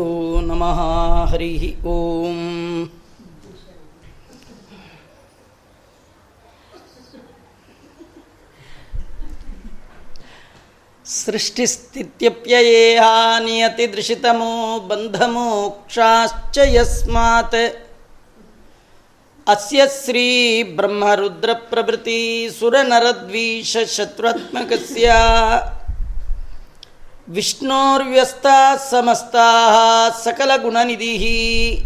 नम हरि ॐ सृष्टिस्थित्यप्ययेहा नियतिदृशितमो बन्धमोक्षाश्च यस्मात्। अस्य श्रीब्रह्मरुद्रप्रभृतिसुरनरद्वीषशत्रुत्मकस्य ವಿಷ್ಣೋರ್ವ್ಯಸ್ತ ಸಮಸ್ತ ಸಕಲ ಸಕಲಗುಣನಿಧಿ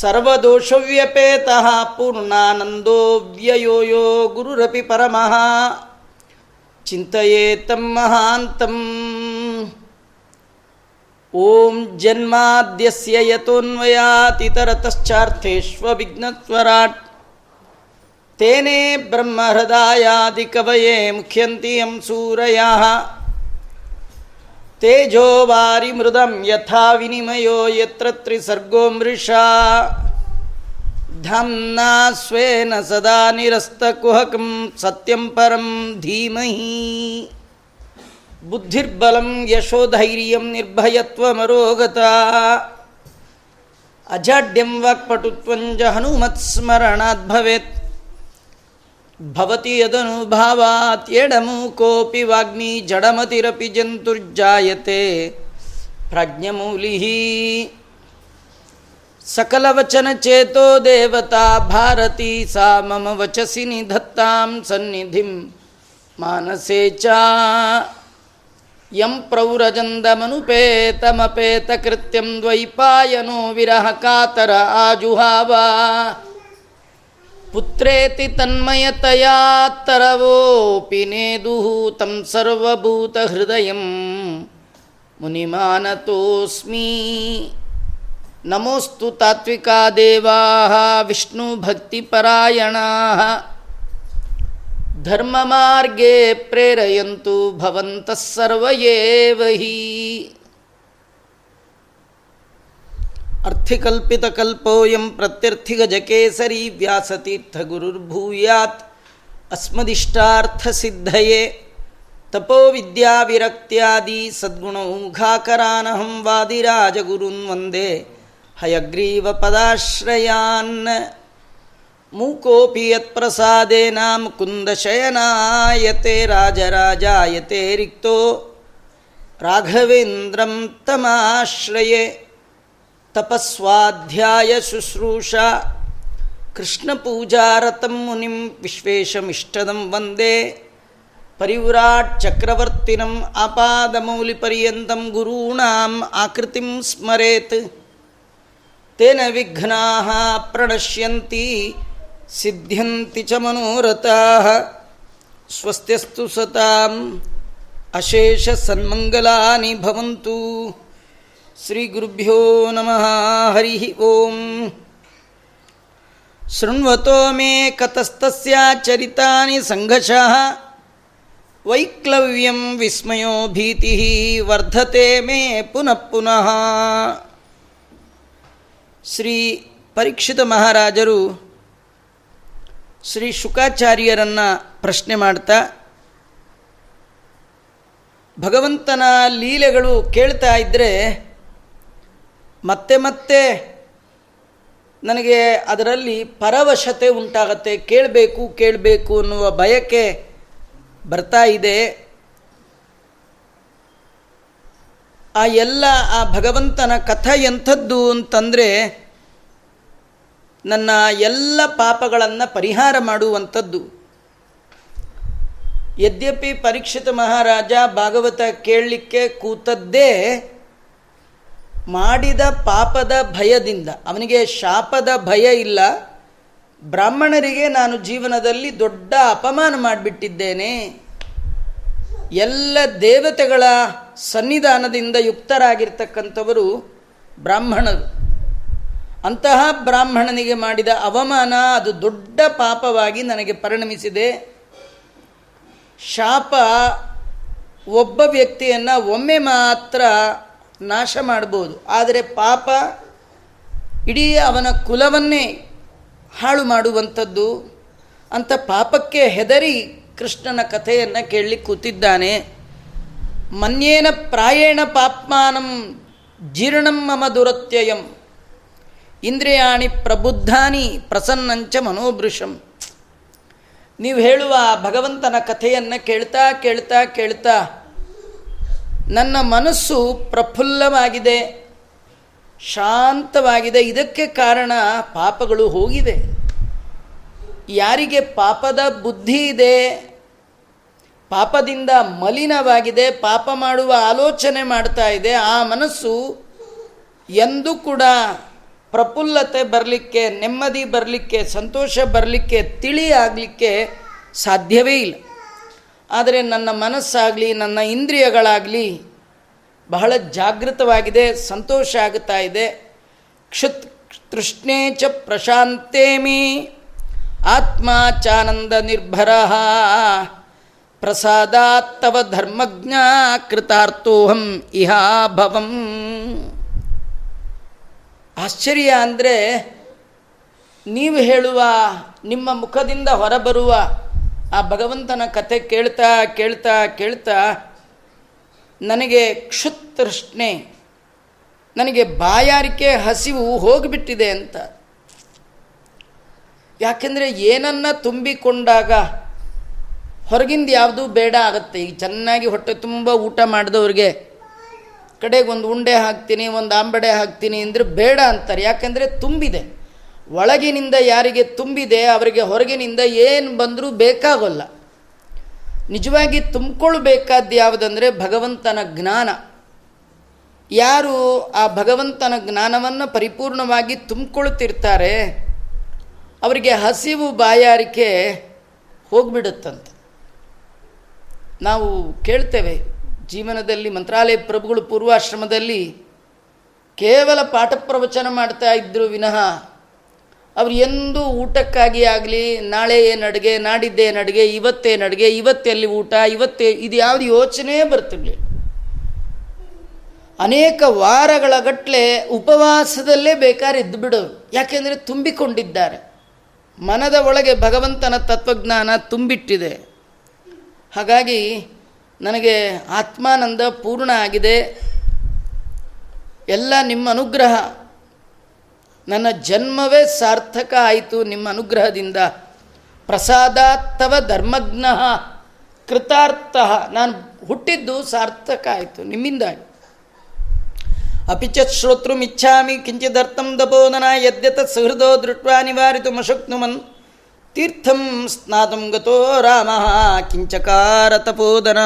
ಸರ್ವದೋಷವ್ಯಪೇತ ಪೂರ್ಣಾನಂದೋ ವ್ಯಯೋಯೋ ಗುರುರಪಿ ಪರಮಃ ಚಿಂತೆಯೇ ಮಹಾಂತಂ. ಓಂ ಜನ್ಮಾದ್ಯಸ್ಯ ಯತೋನ್ವಯಾತಿತರತಶ್ಚಾರ್ಥೇಷ್ವವಿಘ್ನತ್ವರಾಟ್ ತೇನೇ ಬ್ರಹ್ಮಹೃದಯಾದಿಕವಯೇ ಮುಖ್ಯಂತಿ ಯಂ ಸೂರಯಃ. ತೇಜೋ ವಾರಿ ಮೃದಂ ಯಥಾ ವಿನಿಮಯೋ ಯತ್ರ ತ್ರಿಸರ್ಗೋ ಮೃಷಾ. ಧಮ್ನಾ ಸ್ವೇನ ಸದಾ ನಿರಸ್ತಕುಹಕಂ ಸತ್ಯಂ ಪರಂ ಧೀಮಹಿ. ಬುದ್ಧಿರ್ಬಲಂ ಯಶೋಧೈರ್ಯಂ ನಿರ್ಭಯತ್ವಮರೋಗತ ಅಜಾಡ್ಯಂ ವಾಕ್ಪಟುತ್ವಂಜ ಹನುಮತ್ಸ್ಮರಣಾದ್ಭವೇತ್ ಭವತಿ ಯದನುಭಾವಾತ್ಯಡಮು ಕೋಪಿ ವಾಗ್ಮಿ ಜಡಮತಿರಪಿ ಜಂತುರ್ಜಾಯತೆ ಪ್ರಾಜ್ಞಮೂಲಿ ಸಕಲವಚನ ಚೇತೋ ದೇವತಾ ಭಾರತಿ ಸಾ ಮಮ ವಚಸಿ ನಿಧತ್ತಾಂ ಸನ್ನಿಧಿಂ ಮಾನಸೇ ಚ ಯಂ ಪ್ರೌರಜಂದಮನುಪೇತಮಪೇತಕೃತ್ಯಂ ದ್ವೈಪಾಯನೋ ವಿರಹ ಕಾತರ ಆಜುಹಾವಾ ಪುತ್ರೇತಿ ತನ್ಮಯತಯಾತ್ತರವೋಪಿ ನೇದುಃ ತಂ ಸರ್ವಭೂತ ಹೃದಯ ಮುನಿಮಾನತೋಸ್ಮಿ. ನಮೋಸ್ತು ತಾತ್ವಿಕಾ ದೇವಾ ವಿಷ್ಣು ಭಕ್ತಿಪರಾಯಣ ಧರ್ಮ ಮಾರ್ಗೇ ಪ್ರೇರಯಂತು ಭವಂತಃ ಸರ್ವಯೇವ ಹಿ ಅರ್ಥಿಕಲ್ಪಿತಕಲ್ಪೋಯಂ ಪ್ರತ್ಯರ್ಥಿಗಜಕೇಸರಿ ವ್ಯಾಸತೀರ್ಥಗುರುರ್ಭೂಯಾತ್ ಅಸ್ಮದಿಷ್ಟಾರ್ಥಸಿದ್ಧಯೇ ತಪೋವಿದ್ಯಾವಿರಕ್ತ್ಯಾದಿ ಸದ್ಗುಣೌಘಾಕರಾನಹಂ ವಾದಿರಾಜಗುರುನ್ ವಂದೇ ಹಯಗ್ರೀವಪದಾಶ್ರಯಾನ್ ಮೂಕೋಪಿ ಯತ್ಪ್ರಸಾದೇನ ಮುಕುಂದಶಯನಾಯತೆ ರಾಜರಾಜಾಯತೆ ರಿಕ್ತೋ ರಾಘವೇಂದ್ರಂ ತಮಾಶ್ರಯೇ ತಪಸ್ವಾಧ್ಯಾಯ ಶುಶ್ರೂಷ. ಕೃಷ್ಣಪೂಜಾರತಂ ಮುನಿಂ ವಿಶ್ವೇಶಮಿಷ್ಟದಂ ವಂದೇ. ಪರಿವ್ರಾಟ್ ಚಕ್ರವರ್ತಿನಂ ಆಪಾದಮೌಲಿಪರ್ಯಂತಂ ಗುರೂಣಾಂ ಆಕೃತಿಂ ಸ್ಮರೇತ್. ತೇನ ವಿಘ್ನಾ ಪ್ರಣಶ್ಯಂತಿ ಸಿದ್ಧ್ಯಂತಿ ಚ ಮನೋರಥಾ. ಸ್ವಸ್ತ್ಯಸ್ತು ಸತಾಂ. ಅಶೇಷ ಸನ್ಮಂಗಲಾನಿ ಭವಂತು. श्रीगुरुभ्यो नमः हरिः ॐ शृण्वतो मे कतस्तस्य चरितानि सङ्घर्षः ವೈಕ್ಲವ್ಯಂ ವಿಸ್ಮಯೋ ಭೀತಿ ವರ್ಧತೆ ಮೇ ಪುನಃ ಪುನಃ ಶ್ರೀ ಪರೀಕ್ಷಿತ ಮಹಾರಾಜರು ಶ್ರೀ ಶುಕಾಚಾರ್ಯರನ್ನು ಪ್ರಶ್ನೆ ಮಾಡ್ತಾ ಭಗವಂತನ ಲೀಲೆಗಳು ಕೇಳ್ತಾ ಇದ್ದರೆ ಮತ್ತೆ ಮತ್ತೆ ನನಗೆ ಅದರಲ್ಲಿ ಪರವಶತೆ ಉಂಟಾಗತ್ತೆ, ಕೇಳಬೇಕು ಕೇಳಬೇಕು ಅನ್ನುವ ಬಯಕೆ ಬರ್ತಾ ಇದೆ. ಆ ಎಲ್ಲ, ಆ ಭಗವಂತನ ಕಥ ಎಂಥದ್ದು ಅಂತಂದರೆ ನನ್ನ ಎಲ್ಲ ಪಾಪಗಳನ್ನು ಪರಿಹಾರ ಮಾಡುವಂಥದ್ದು. ಯದ್ಯಪಿ ಪರೀಕ್ಷಿತ ಮಹಾರಾಜ ಭಾಗವತ ಕೇಳಲಿಕ್ಕೆ ಕೂತದ್ದೇ ಮಾಡಿದ ಪಾಪದ ಭಯದಿಂದ, ಅವನಿಗೆ ಶಾಪದ ಭಯ ಇಲ್ಲ, ಬ್ರಾಹ್ಮಣರಿಗೆ ನಾನು ಜೀವನದಲ್ಲಿ ದೊಡ್ಡ ಅಪಮಾನ ಮಾಡಿಬಿಟ್ಟಿದ್ದೇನೆ. ಎಲ್ಲ ದೇವತೆಗಳ ಸನ್ನಿಧಾನದಿಂದ ಯುಕ್ತರಾಗಿರ್ತಕ್ಕಂಥವರು ಬ್ರಾಹ್ಮಣರು. ಅಂತಹ ಬ್ರಾಹ್ಮಣನಿಗೆ ಮಾಡಿದ ಅವಮಾನ ಅದು ದೊಡ್ಡ ಪಾಪವಾಗಿ ನನಗೆ ಪರಿಣಮಿಸಿದೆ. ಶಾಪ ಒಬ್ಬ ವ್ಯಕ್ತಿಯನ್ನು ಒಮ್ಮೆ ಮಾತ್ರ ನಾಶ ಮಾಡ್ಬೋದು ಆದರೆ ಪಾಪ ಇಡೀ ಅವನ ಕುಲವನ್ನೇ ಹಾಳು ಮಾಡುವಂಥದ್ದು ಅಂತ ಪಾಪಕ್ಕೆ ಹೆದರಿ ಕೃಷ್ಣನ ಕಥೆಯನ್ನು ಕೇಳಲಿಕ್ಕೆ ಕೂತಿದ್ದಾನೆ. ಮನ್ಯೇನ ಪ್ರಾಯೇಣ ಪಾಪ್ಮಾನಂ ಜೀರ್ಣಂ ಮಮ ದುರತ್ಯಯಂ. ಇಂದ್ರಿಯಾಣಿ ಪ್ರಬುದ್ಧಾನಿ ಪ್ರಸನ್ನಂಚ ಮನೋಭೃಷಂ ನೀವು ಹೇಳುವ ಭಗವಂತನ ಕಥೆಯನ್ನು ಕೇಳ್ತಾ ಕೇಳ್ತಾ ಕೇಳ್ತಾ ನನ್ನ ಮನಸ್ಸು ಪ್ರಫುಲ್ಲವಾಗಿದೆ, ಶಾಂತವಾಗಿದೆ. ಇದಕ್ಕೆ ಕಾರಣ ಪಾಪಗಳು ಹೋಗಿವೆ. ಯಾರಿಗೆ ಪಾಪದ ಬುದ್ಧಿ ಇದೆ, ಪಾಪದಿಂದ ಮಲಿನವಾಗಿದೆ, ಪಾಪ ಮಾಡುವ ಆಲೋಚನೆ ಮಾಡ್ತಾ ಇದೆ, ಆ ಮನಸ್ಸು ಎಂದೂ ಕೂಡ ಪ್ರಫುಲ್ಲತೆ ಬರಲಿಕ್ಕೆ, ನೆಮ್ಮದಿ ಬರಲಿಕ್ಕೆ, ಸಂತೋಷ ಬರಲಿಕ್ಕೆ, ತಿಳಿ ಆಗಲಿಕ್ಕೆ ಸಾಧ್ಯವೇ ಇಲ್ಲ. ಆದರೆ ನನ್ನ ಮನಸ್ಸಾಗಲಿ, ನನ್ನ ಇಂದ್ರಿಯಗಳಾಗಲಿ ಬಹಳ ಜಾಗೃತವಾಗಿದೆ, ಸಂತೋಷ ಆಗುತ್ತಾ ಇದೆ. ಕ್ಷುತ್ ತೃಷ್ಣೇ ಚ ಪ್ರಶಾಂತೇಮಿ ಆತ್ಮಾಚಾನಂದ ನಿರ್ಭರ. ಪ್ರಸಾದಾತ್ತವ ಧರ್ಮಜ್ಞ ಕೃತಾರ್ಥೋಹಂ ಇಹಾಭವಂ ಆಶ್ಚರ್ಯ ಅಂದರೆ ನೀವು ಹೇಳುವ, ನಿಮ್ಮ ಮುಖದಿಂದ ಹೊರಬರುವ ಆ ಭಗವಂತನ ಕಥೆ ಕೇಳ್ತಾ ಕೇಳ್ತಾ ಕೇಳ್ತಾ ನನಗೆ ಕ್ಷುತೃಷ್ಣೆ ನನಗೆ ಬಾಯಾರಿಕೆ ಹಸಿವು ಹೋಗಿಬಿಟ್ಟಿದೆ ಅಂತ. ಯಾಕೆಂದರೆ ಏನನ್ನ ತುಂಬಿಕೊಂಡಾಗ ಹೊರಗಿಂದ ಯಾವುದೂ ಬೇಡ ಆಗುತ್ತೆ. ಈಗ ಚೆನ್ನಾಗಿ ಹೊಟ್ಟೆ ತುಂಬ ಊಟ ಮಾಡಿದವ್ರಿಗೆ ಕಡೆಗೆ ಒಂದು ಉಂಡೆ ಹಾಕ್ತೀನಿ, ಒಂದು ಆಂಬಡೆ ಹಾಕ್ತೀನಿ ಅಂದರೆ ಬೇಡ ಅಂತಾರೆ. ಯಾಕೆಂದರೆ ತುಂಬಿದೆ. ಒಳಗಿನಿಂದ ಯಾರಿಗೆ ತುಂಬಿದೆ, ಅವರಿಗೆ ಹೊರಗಿನಿಂದ ಏನು ಬಂದರೂ ಬೇಕಾಗಲ್ಲ. ನಿಜವಾಗಿ ತುಂಬಿಕೊಳ್ಬೇಕಾದ್ದು ಯಾವುದಂದರೆ ಭಗವಂತನ ಜ್ಞಾನ. ಯಾರು ಆ ಭಗವಂತನ ಜ್ಞಾನವನ್ನು ಪರಿಪೂರ್ಣವಾಗಿ ತುಂಬಿಕೊಳ್ತಿರ್ತಾರೆ, ಅವರಿಗೆ ಹಸಿವು ಬಾಯಾರಿಕೆ ಹೋಗ್ಬಿಡುತ್ತಂತ. ನಾವು ಕೇಳ್ತೇವೆ, ಜೀವನದಲ್ಲಿ ಮಂತ್ರಾಲಯ ಪ್ರಭುಗಳು ಪೂರ್ವಾಶ್ರಮದಲ್ಲಿ ಕೇವಲ ಪಾಠ ಪ್ರವಚನ ಮಾಡ್ತಾ ಇದ್ದರು ವಿನಃ ಅವರು ಎಂದೂ ಊಟಕ್ಕಾಗಿ ಆಗಲಿ, ನಾಳೆ ಏನು ಅಡುಗೆ ನಾಡಿದ್ದೇನು ಅಡುಗೆ ಇವತ್ತೇನು ಅಡುಗೆ ಇವತ್ತೆಲ್ಲಿ ಊಟ, ಇವತ್ತೇ ಇದು ಯಾವುದು ಯೋಚನೆ ಬರ್ತಿರಲಿ. ಅನೇಕ ವಾರಗಳ ಗಟ್ಟಲೆ ಉಪವಾಸದಲ್ಲೇ ಬೇಕಾದ್ರೆ ಇದ್ದು ಬಿಡೋರು. ಯಾಕೆಂದರೆ ತುಂಬಿಕೊಂಡಿದ್ದಾರೆ. ಮನದ ಒಳಗೆ ಭಗವಂತನ ತತ್ವಜ್ಞಾನ ತುಂಬಿಟ್ಟಿದೆ. ಹಾಗಾಗಿ ನನಗೆ ಆತ್ಮಾನಂದ ಪೂರ್ಣ ಆಗಿದೆ. ಎಲ್ಲ ನಿಮ್ಮ ಅನುಗ್ರಹ. ನನ್ನ ಜನ್ಮವೇ ಸಾರ್ಥಕ ಆಯಿತು ನಿಮ್ಮ ಅನುಗ್ರಹದಿಂದ. ಪ್ರಸಾದಾತ್ತವ ಧರ್ಮಜ್ಞ, ಕೃತಾರ್ಥ. ನಾನು ಹುಟ್ಟಿದ್ದು ಸಾರ್ಥಕ ಆಯಿತು ನಿಮ್ಮಿಂದಾಗಿ. ಅಪಿಚ ಶ್ರೋತೃಮಿಚ್ಛಾಮಿ ಕಿಂಚಿದರ್ಥಂ ದಬೋಧನ ಯದ್ಯತ ಸುಹೃದೋ ದೃಟ್ವಾ ನಿವಾರಿತು ಮಶಕ್ನುಮನ್. ತೀರ್ಥಂ ಸ್ನಾತಂ ಗತೋ ರಾಮ, ಕಿಂಚಕಾರ ತಪೋದನ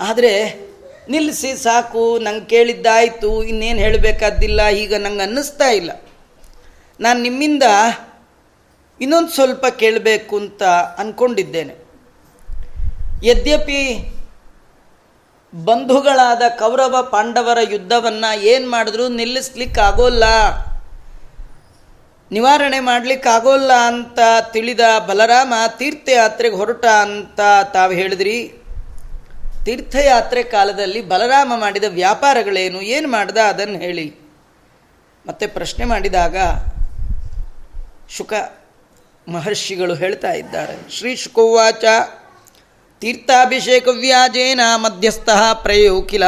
ಆದರೆ ನಿಲ್ಲಿಸಿ, ಸಾಕು, ನಂಗೆ ಕೇಳಿದ್ದಾಯಿತು, ಇನ್ನೇನು ಹೇಳಬೇಕಾದ್ದಿಲ್ಲ, ಈಗ ನಂಗೆ ಅನ್ನಿಸ್ತಾ ಇಲ್ಲ. ನಾನು ನಿಮ್ಮಿಂದ ಇನ್ನೊಂದು ಸ್ವಲ್ಪ ಕೇಳಬೇಕು ಅಂತ ಅಂದ್ಕೊಂಡಿದ್ದೇನೆ ಯದ್ಯಪಿ ಬಂಧುಗಳಾದ ಕೌರವ ಪಾಂಡವರ ಯುದ್ಧವನ್ನು ಏನು ಮಾಡಿದ್ರು ನಿಲ್ಲಿಸ್ಲಿಕ್ಕಾಗೋಲ್ಲ, ನಿವಾರಣೆ ಮಾಡಲಿಕ್ಕಾಗೋಲ್ಲ ಅಂತ ತಿಳಿದ ಬಲರಾಮ ತೀರ್ಥಯಾತ್ರೆಗೆ ಹೊರಟ ಅಂತ ತಾವು ಹೇಳಿದ್ರಿ. ತೀರ್ಥಯಾತ್ರೆ ಕಾಲದಲ್ಲಿ ಬಲರಾಮ ಮಾಡಿದ ವ್ಯಾಪಾರಗಳೇನು? ಏನು ಮಾಡ್ದ? ಅದನ್ನು ಹೇಳಿ. ಮತ್ತೆ ಪ್ರಶ್ನೆ ಮಾಡಿದಾಗ ಶುಕ ಮಹರ್ಷಿಗಳು ಹೇಳ್ತಾ ಇದ್ದಾರೆ. ಶ್ರೀ ಶುಕೋವಾಚ, ತೀರ್ಥಾಭಿಷೇಕ ವ್ಯಾಜೇನ ಮಧ್ಯಸ್ಥ ಪ್ರಯೋ ಕಿಲ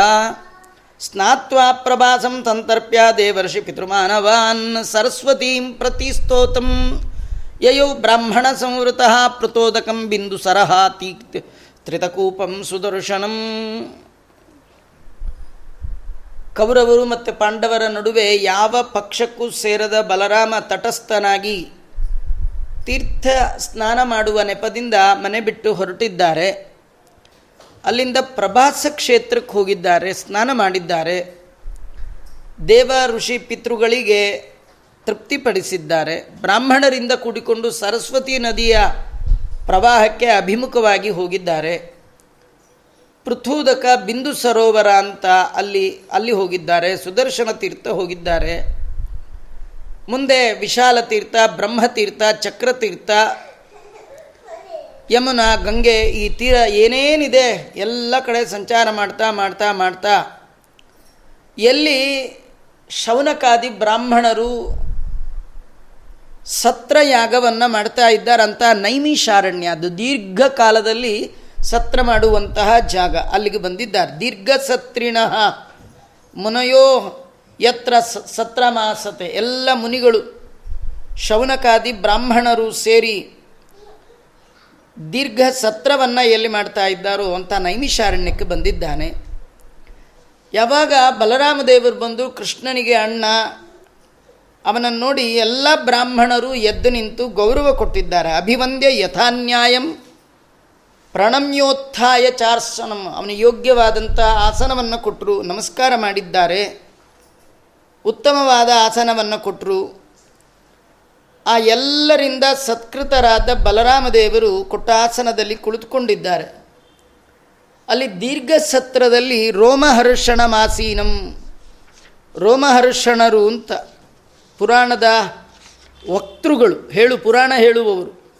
ಸ್ನಾತ್ವಾ ಪ್ರಭಾಸಂ ತಂತರ್ಪ್ಯ ದೇವರ್ಷಿ ಪಿತೃಮಾನವಾನ್ ಸರಸ್ವತೀಂ ಪ್ರತಿಸ್ತೋತಂ, ಯಯೋ ಬ್ರಾಹ್ಮಣ ಸಂವೃತ ಪ್ರತೋದಕಂ ಬಿಂದು ಸರಹ ತೀ ತ್ರಿತಕೂಪಂ ಸುದರ್ಶನಂ. ಕೌರವರು ಮತ್ತು ಪಾಂಡವರ ನಡುವೆ ಯಾವ ಪಕ್ಷಕ್ಕೂ ಸೇರದ ಬಲರಾಮ ತಟಸ್ಥನಾಗಿ ತೀರ್ಥ ಸ್ನಾನ ಮಾಡುವ ನೆಪದಿಂದ ಮನೆ ಬಿಟ್ಟು ಹೊರಟಿದ್ದಾರೆ. ಅಲ್ಲಿಂದ ಪ್ರಭಾಸ ಕ್ಷೇತ್ರಕ್ಕೆ ಹೋಗಿದ್ದಾರೆ, ಸ್ನಾನ ಮಾಡಿದ್ದಾರೆ. ದೇವ ಋಷಿ ಪಿತೃಗಳಿಗೆ ತೃಪ್ತಿಪಡಿಸಿದ್ದಾರೆ. ಬ್ರಾಹ್ಮಣರಿಂದ ಕೂಡಿಕೊಂಡು ಸರಸ್ವತಿ ನದಿಯ ಪ್ರವಾಹಕ್ಕೆ ಅಭಿಮುಖವಾಗಿ ಹೋಗಿದ್ದಾರೆ. ಪೃಥೂದಕ ಬಿಂದು ಸರೋವರ ಅಂತ ಅಲ್ಲಿ ಅಲ್ಲಿ ಹೋಗಿದ್ದಾರೆ. ಸುದರ್ಶನ ತೀರ್ಥ ಹೋಗಿದ್ದಾರೆ. ಮುಂದೆ ವಿಶಾಲ ತೀರ್ಥ ಬ್ರಹ್ಮತೀರ್ಥ ಚಕ್ರತೀರ್ಥ ಯಮುನಾ, ಗಂಗೆ, ಈ ತೀರ ಏನೇನಿದೆ, ಎಲ್ಲ ಕಡೆ ಸಂಚಾರ ಮಾಡ್ತಾ ಮಾಡ್ತಾ ಮಾಡ್ತಾ, ಎಲ್ಲಿ ಶೌನಕಾದಿ ಬ್ರಾಹ್ಮಣರು ಸತ್ರಯಾಗವನ್ನು ಮಾಡ್ತಾ ಇದ್ದಾರಂತ ನೈಮಿಷಾರಣ್ಯ ಅದು ದೀರ್ಘಕಾಲದಲ್ಲಿ ಸತ್ರ ಮಾಡುವಂತಹ ಜಾಗ ಅಲ್ಲಿಗೆ ಬಂದಿದ್ದಾರೆ. ದೀರ್ಘ ಸತ್ರಿಣ ಮುನಯೋ ಯತ್ರ ಸತ್ರ ಮಾಸತೆ. ಎಲ್ಲ ಮುನಿಗಳು ಶೌನಕಾದಿ ಬ್ರಾಹ್ಮಣರು ಸೇರಿ ದೀರ್ಘ ಸತ್ರವನ್ನು ಎಲ್ಲಿ ಮಾಡ್ತಾ ಇದ್ದಾರೋ ಅಂತ ನೈಮಿಷಾರಣ್ಯಕ್ಕೆ ಬಂದಿದ್ದಾನೆ. ಯಾವಾಗ ಬಲರಾಮದೇವರು ಬಂದು ಕೃಷ್ಣನಿಗೆ ಅಣ್ಣ ಅವನನ್ನು ನೋಡಿ ಎಲ್ಲ ಬ್ರಾಹ್ಮಣರು ಎದ್ದು ನಿಂತು ಗೌರವ ಕೊಟ್ಟಿದ್ದಾರೆ. ಅಭಿವಂದ್ಯ ಯಥಾನ್ಯಾಯಂ ಪ್ರಣಮ್ಯೋತ್ಥಾಯ ಚಾರ್ಸನಂ. ಅವನ ಯೋಗ್ಯವಾದಂಥ ಆಸನವನ್ನು ಕೊಟ್ಟರು ನಮಸ್ಕಾರ ಮಾಡಿದ್ದಾರೆ. ಉತ್ತಮವಾದ ಆಸನವನ್ನು ಕೊಟ್ಟರು ಆ ಎಲ್ಲರಿಂದ ಸತ್ಕೃತರಾದ ಬಲರಾಮದೇವರು ಕೊಟ್ಟ ಆಸನದಲ್ಲಿ ಕುಳಿತುಕೊಂಡಿದ್ದಾರೆ. ಅಲ್ಲಿ ದೀರ್ಘ ಸತ್ರದಲ್ಲಿ ರೋಮಹರ್ಷಣ ಮಾಸೀನಂ ರೋಮಹರ್ಷಣರು ಅಂತ. ಪುರಾಣದ ವಕ್ತೃಗಳು, ಹೇಳು, ಪುರಾಣ ಹೇಳುವವರು.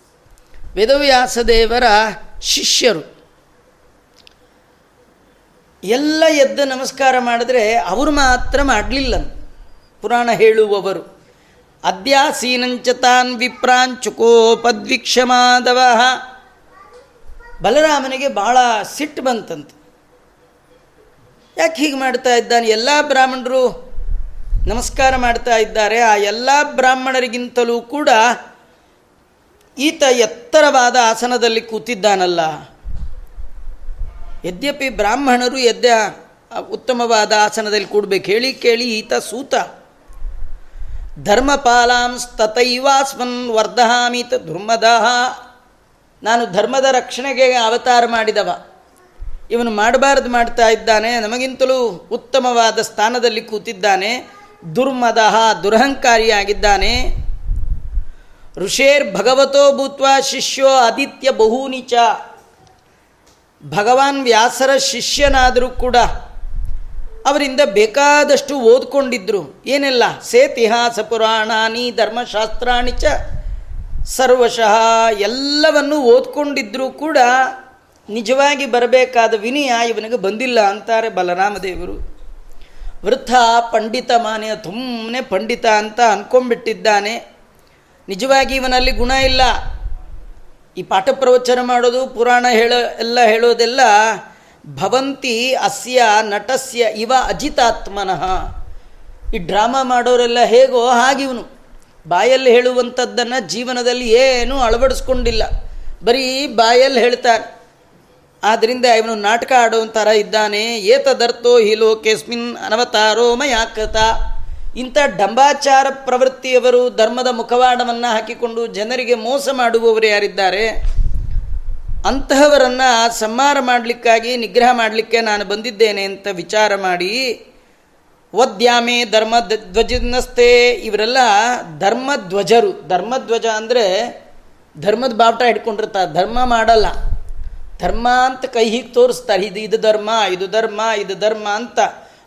ವೇದವ್ಯಾಸ ದೇವರ ಶಿಷ್ಯರು. ಎಲ್ಲ ಎದ್ದು ನಮಸ್ಕಾರ ಮಾಡಿದ್ರೆ ಅವರು ಮಾತ್ರ ಮಾಡಲಿಲ್ಲ ಪುರಾಣ ಹೇಳುವವರು. ಅದ್ಯಾಸೀನಂಚ ತಾನ್ ವಿಪ್ರಾಂಚುಕೋಪದ್ವಿಕ್ಷಮಾದವ. ಬಲರಾಮನಿಗೆ ಭಾಳ ಸಿಟ್ಟು ಬಂತಂತೆ. ಯಾಕೆ ಹೀಗೆ ಮಾಡ್ತಾ ಇದ್ದಾನೆ? ಎಲ್ಲ ಬ್ರಾಹ್ಮಣರು ನಮಸ್ಕಾರ ಮಾಡ್ತಾ ಇದ್ದಾರೆ. ಆ ಎಲ್ಲ ಬ್ರಾಹ್ಮಣರಿಗಿಂತಲೂ ಕೂಡ ಈತ ಎತ್ತರವಾದ ಆಸನದಲ್ಲಿ ಕೂತಿದ್ದಾನಲ್ಲ. ಯದ್ಯಪಿ ಬ್ರಾಹ್ಮಣರು ಎದ್ದ ಉತ್ತಮವಾದ ಆಸನದಲ್ಲಿ ಕೂಡಬೇಕು. ಹೇಳಿ ಕೇಳಿ ಈತ ಸೂತ. ಧರ್ಮಪಾಲಾಂಸ್ತತೈವಾಸ್ಮನ್ ವರ್ಧಹಾಮೀತ ಧರ್ಮದಹ. ನಾನು ಧರ್ಮದ ರಕ್ಷಣೆಗೆ ಅವತಾರ ಮಾಡಿದವ. ಇವನು ಮಾಡಬಾರದು ಮಾಡ್ತಾ ಇದ್ದಾನೆ. ನಮಗಿಂತಲೂ ಉತ್ತಮವಾದ ಸ್ಥಾನದಲ್ಲಿ ಕೂತಿದ್ದಾನೆ. ದುರ್ಮದಹ ದುರಹಂಕಾರಿಯಾಗಿದ್ದಾನೆ. ಋಷೇರ್ ಭಗವತೋ ಭೂತ್ವ ಶಿಷ್ಯೋ ಆದಿತ್ಯ ಬಹುನಿಚ ಭಗವಾನ್ ವ್ಯಾಸರ ಶಿಷ್ಯನಾದರೂ ಕೂಡ ಅವರಿಂದ ಬೇಕಾದಷ್ಟು ಓದ್ಕೊಂಡಿದ್ರು. ಏನೆಲ್ಲ? ಸೇತಿಹಾಸ ಪುರಾಣಾನಿ, ಧರ್ಮಶಾಸ್ತ್ರಾಣಿ ಚ. ಸರ್ವಶಃ ಎಲ್ಲವನ್ನು ಓದ್ಕೊಂಡಿದ್ರೂ ಕೂಡ ನಿಜವಾಗಿ ಬರಬೇಕಾದ ವಿನಯ ಇವನಿಗೆ ಬಂದಿಲ್ಲ ಅಂತಾರೆ ಬಲರಾಮದೇವರು. ವೃಥ ಪಂಡಿತ ಮಾನೆಯ ಸುಮ್ಮನೆ ಪಂಡಿತ ಅಂತ ಅಂದ್ಕೊಂಡ್ಬಿಟ್ಟಿದ್ದಾನೆ ನಿಜವಾಗಿ ಇವನಲ್ಲಿ ಗುಣ ಇಲ್ಲ. ಈ ಪಾಠ ಪ್ರವಚನ ಮಾಡೋದು, ಪುರಾಣ ಹೇಳೋ, ಎಲ್ಲ ಹೇಳೋದೆಲ್ಲ ಭವಂತಿ ಅಸ್ಯ ನಟಸ್ಯ ಇವ ಅಜಿತಾತ್ಮನಃ. ಈ ಡ್ರಾಮಾ ಮಾಡೋರೆಲ್ಲ ಹೇಗೋ ಹಾಗಿವನು. ಬಾಯಲ್ಲಿ ಹೇಳುವಂಥದ್ದನ್ನು ಜೀವನದಲ್ಲಿ ಏನೂ ಅಳವಡಿಸ್ಕೊಂಡಿಲ್ಲ. ಬರೀ ಬಾಯಲ್ಲಿ ಹೇಳ್ತಾನೆ. ಆದ್ದರಿಂದ ಇವನು ನಾಟಕ ಆಡುವಂಥರ ಇದ್ದಾನೆ. ಏತದರ್ಥೋ ಹಿ ಲೋಕೇಸ್ಮಿನ್ ಅನವತಾರೋ ಮಯಾಕೃತ. ಇಂಥ ಡಂಬಾಚಾರ ಪ್ರವೃತ್ತಿಯವರು ಧರ್ಮದ ಮುಖವಾಡವನ್ನು ಹಾಕಿಕೊಂಡು ಜನರಿಗೆ ಮೋಸ ಮಾಡುವವರು ಯಾರಿದ್ದಾರೆ? ಅಂತಹವರನ್ನು ಸಂಹಾರ ಮಾಡಲಿಕ್ಕಾಗಿ ನಿಗ್ರಹ ಮಾಡಲಿಕ್ಕೆ ನಾನು ಬಂದಿದ್ದೇನೆ ಅಂತ ವಿಚಾರ ಮಾಡಿ, ವದ್ಯಾಮೆ ಧರ್ಮ ಧ್ವಜನಸ್ತೆ ಇವರೆಲ್ಲ ಧರ್ಮಧ್ವಜರು. ಧರ್ಮಧ್ವಜ ಅಂದರೆ ಧರ್ಮದ ಬಾವುಟ ಹಿಡ್ಕೊಂಡಿರ್ತಾರೆ. ಧರ್ಮ ಮಾಡಲ್ಲ. ಧರ್ಮ ಅಂತ ಕೈ ಹೀಗೆ ತೋರಿಸ್ತಾರೆ. ಇದು ಇದು ಧರ್ಮ ಇದು ಧರ್ಮ ಇದು ಧರ್ಮ ಅಂತ.